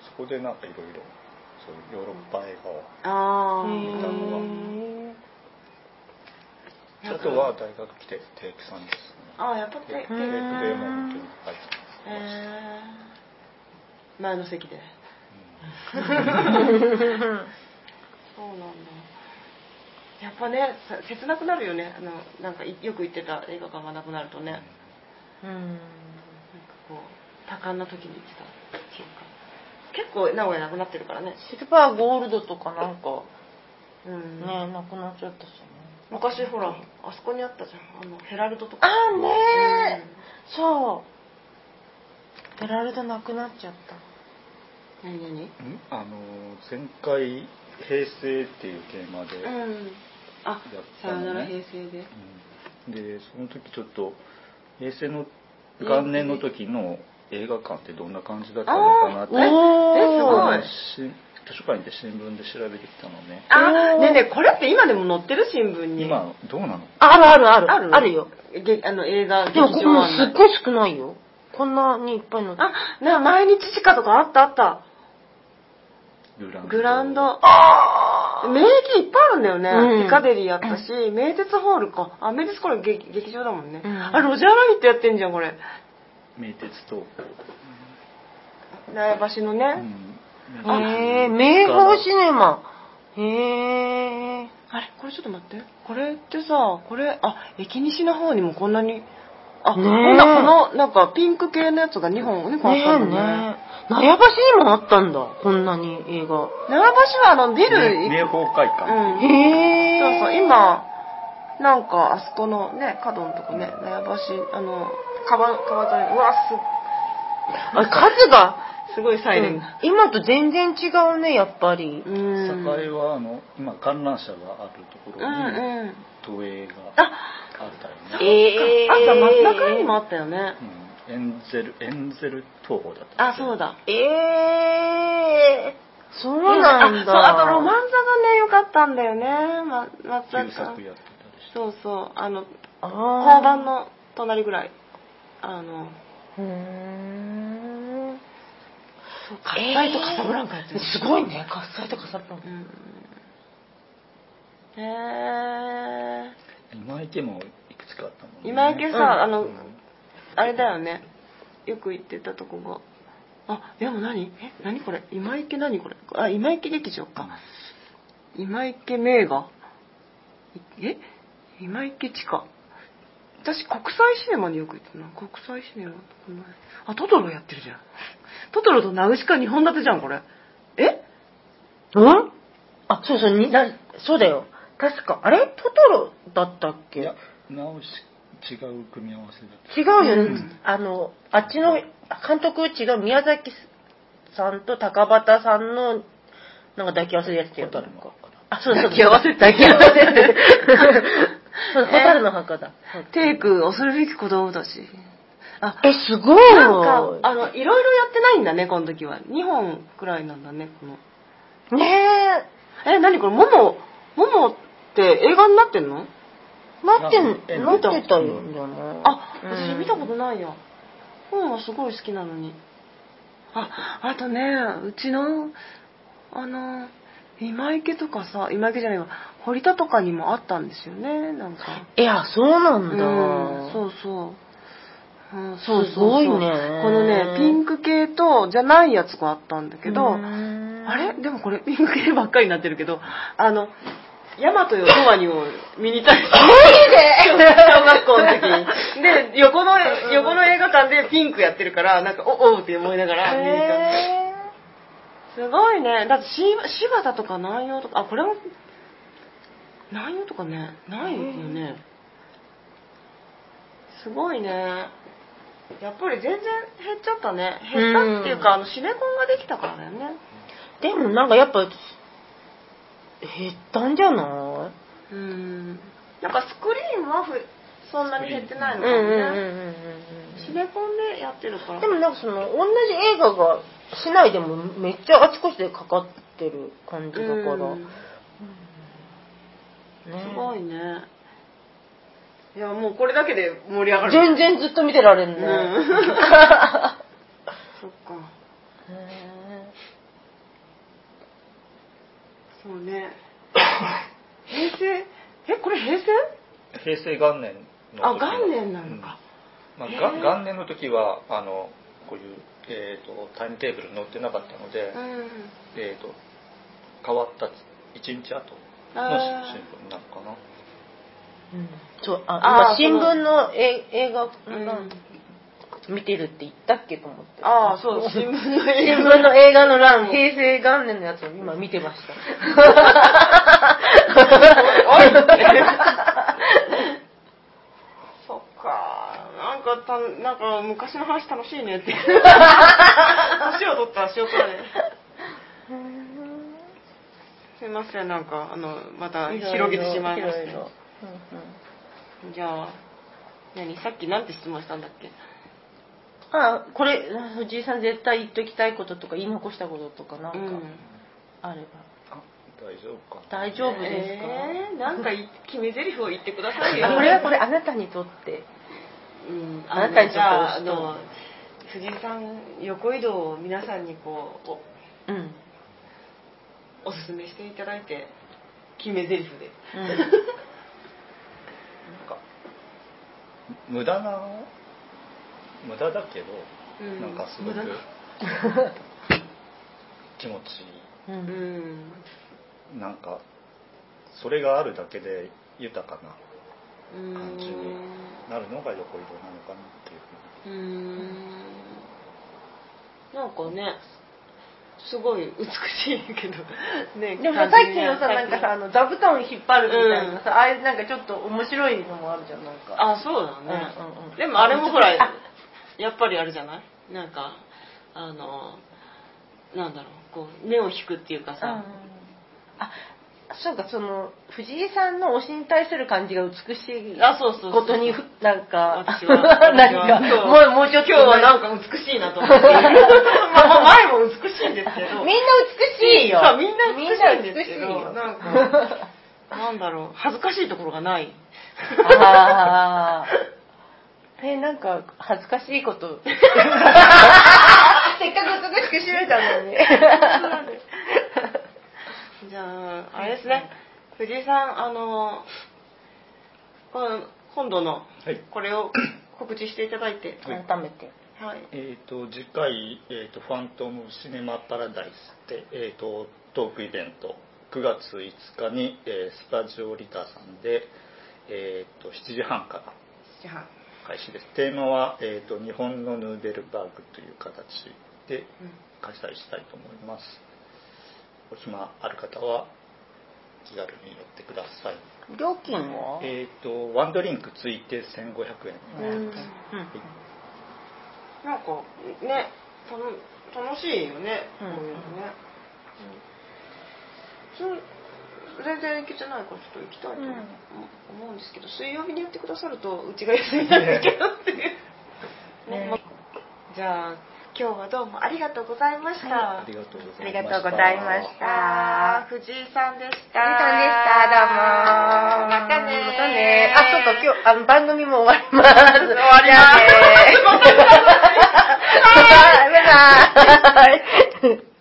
そこでなんかいろいろそういうヨーロッパ映画を見たのはー。あとは大学来て定期さんですね。ああやっぱもう本当に入っ前の席で。そうなんだ。やっぱねさ切なくなるよね。あのなんかいよく行ってた映画館がなくなるとね。なんかうんこう多感な時に行ってた。そうか。結構名古屋なくなってるからね。シルバーゴールドとかなんかうん。ねなくなっちゃったしね。昔ほらあそこにあったじゃん。あのヘラルドとか。あーねうん。ーそうベラルドなくなっちゃった。何何？ん？あの前回「平成」っていうテーマで、うん。あやっさよたのね。なら平成で。うん。でその時ちょっと平成の元年の時の映画館ってどんな感じだったのかなっておー。えすごい。し図書館行って新聞で調べてきたのね。あねえねえこれって今でも載ってる新聞に？今どうなの？あるあるある。あるあるよ。げあの映画でもここもすっごい少ないよこんなにいっぱいの。あな毎日地下とかあったあった。グランド。グランド。あ名駅いっぱいあるんだよね、うん。ピカデリーやったし名鉄ホールか。あ名鉄これ劇劇場だもんね、うん。あロジャーラビットやってんじゃんこれ。名鉄と、苗場橋のね、うん。へえ名宝シネマ。へえあれこれちょっと待って。これってさこれあ駅西の方にもこんなにあ、ねえ。ほんなこのなんかピンク系のやつが2本2本あったんだね。ねえ苗場にもあったんだこんなに映画。苗場橋はあのビル名名宝会館、うん。へえ。そうそう今なんかあそこのね角のとこね苗場橋あの川川沿いうわすあ数が？すごいサイレン。が、今と全然違うねやっぱり。うん。栄はあの今観覧車があるとこうろにんうん。都営が。ああったよね、えあと松中にもあったよね。うん、エンゼルエンゼル東宝だったあそうだ。ええそうなんだ。あそうあとロマン座がね良かったんだよね、ま、松旧坂作やってたりしてそうそうあのあ交番の隣ぐらい。あの。うー。ん喝采とカサブランカやってる、すごいね。喝采とカサブランカ。うん。へえ今池もいくつかあったもんね。今池さ、うん。あのうんあれだよね。よく行ってたとこが。あでも何？え何これ？今池何これ？あ今池劇場か、今池名画？いえ？今池地下？私国際シネマによく行ってるな。国際シネマあトトロやってるじゃん。トトロとナウシカ2本立てじゃんこれ。え？うん？あそうそう。になそうだよ確かあれ？トトロだったっけ？いや直し違う組み合わせだった。違うよね、うん。あのあっちの監督違う宮崎さんと高畑さんのなんか抱き合わせでやってたよ。蛍の墓あそうそう。抱き合わせ。抱き合わせってそう蛍の墓だ。テイク恐るべき子供たち。あえすごい。なんかあのいろいろやってないんだねこの時は。2本くらいなんだねこの。ねえ何これ？モモモモって映画になってんの？えなってんえなってたよじゃない？あうん。私見たことないや。本はすごい好きなのに。ああとねうちのあの今池とかさ今池じゃないわ。堀田とかにもあったんですよねなんか。いやそうなんだ、うんそうそう、うん、そう。すごいね。このねピンク系とじゃないやつがあったんだけど、あれ？でもこれピンク系ばっかりになってるけどあのヤマトよトワニを見に行ったり。小学校の時に。で横の横の映画館でピンクやってるからなんかおおうって思いながら見に行った。へすごいね。だってし柴田とか南陽とか、あ、これも、南陽とかね、ないよね。すごいね。やっぱり全然減っちゃったね。減ったっていうか、あの、シネコンができたからだよね。でもなんかやっぱ、減ったんじゃない？うん。なんかスクリーンはふそんなに減ってないのかもね。シネコンでやってるから。でもなんかその同じ映画が市内でもめっちゃあちこちでかかってる感じだから、うんねすごいね。いや、もうこれだけで盛り上がる。全然ずっと見てられるね、うん そっか。へそうね。平成、え、これ平成？平成元年のあ、時の元年なのか。まあ、へーが元年の時はあのこういう、えー、とタイムテーブル載ってなかったので、うん。えー、と変わった1日後の新聞なのかなうんそうあ今新聞のえ映画、うん見てるって言ったっけと思ってああ、そう、新聞の新映聞の映画の欄平成元年のやつを今見てました そっか。なんかた、なんか昔の話楽しいねって。年を取ったらしようかね。すいません、なんか、あの、また広げてしまいました。じゃあ、何？さっきなんて質問したんだっけ？あこれ藤井さん絶対言っときたいこととか言い残したこととかなんかうん。あれば、あ大丈夫かな？大丈夫ですか、えー、なんかい決め台詞を言ってくださいよ。これはこれあなたにとって。うん、あなたにとじゃあ、の、藤井さん、横移動を皆さんにこう、うん。おおすすめしていただいて、決め台詞で。なんか無駄な無駄だけど、うん。なんかすごく 気持ちうん。ううん。ん。いいなんかそれがあるだけで豊かなうん感じになるのが横移動なのかなっていうふうに。うん。なんかね、すごい美しいけど、ね、でもささっきのさなんかさあの座布団引っ張るみたいなさ、あれなんかちょっと面白いのもあるじゃんなんか。あ、そうだね。うんうんうん。でもあれもほらあ、やっぱりあれじゃない？なんか、あの、なんだろう、こう、目を引くっていうかうんさ、あそうかその藤井さんの推しに対する感じが美しいあ、そうそう。ことになんか私は、何かもうもうちょっと今日はなんか美しいなと思って。まあ、まあ前も美しいんですけど。みんな美しいよそうみんな美しいんですけど、よなんか、なんだろう、恥ずかしいところがない。ああ。え、なんか、恥ずかしいこと。せっかく美しく締めたのに。じゃあ、あれですね、藤井さん、あの、この今度のはい。これを告知していただいて、はい。改めて。はい。えー、と次回、えーと「ファントムシネマパラダイスで」えー、とトークイベント。9月5日に、えースタジオリタさんで、えー、と7時半から。開始です。テーマは、えーと「日本のヌーベルバーグ」という形でうん。開催したいと思いますお暇ある方は気軽に寄ってください。料金は？えっ、とワンドリンクついて1500円。うん。うん。なんか、ね、たの楽しいよね、うんこういうのね。うん。そう全然行けてないからちょっと行きたいと思うん。ですけど、水曜日にやってくださるとうちが休みなんですけどっていう。ね。ま じゃあ、今日はどうもありがとうございました。ありがとうございましたありがとうございましたあー藤井さんでした。藤井さんでした、どうも。またねまたね。あ、そうか、今日、あの、番組も終わります。終終わります バイバイ。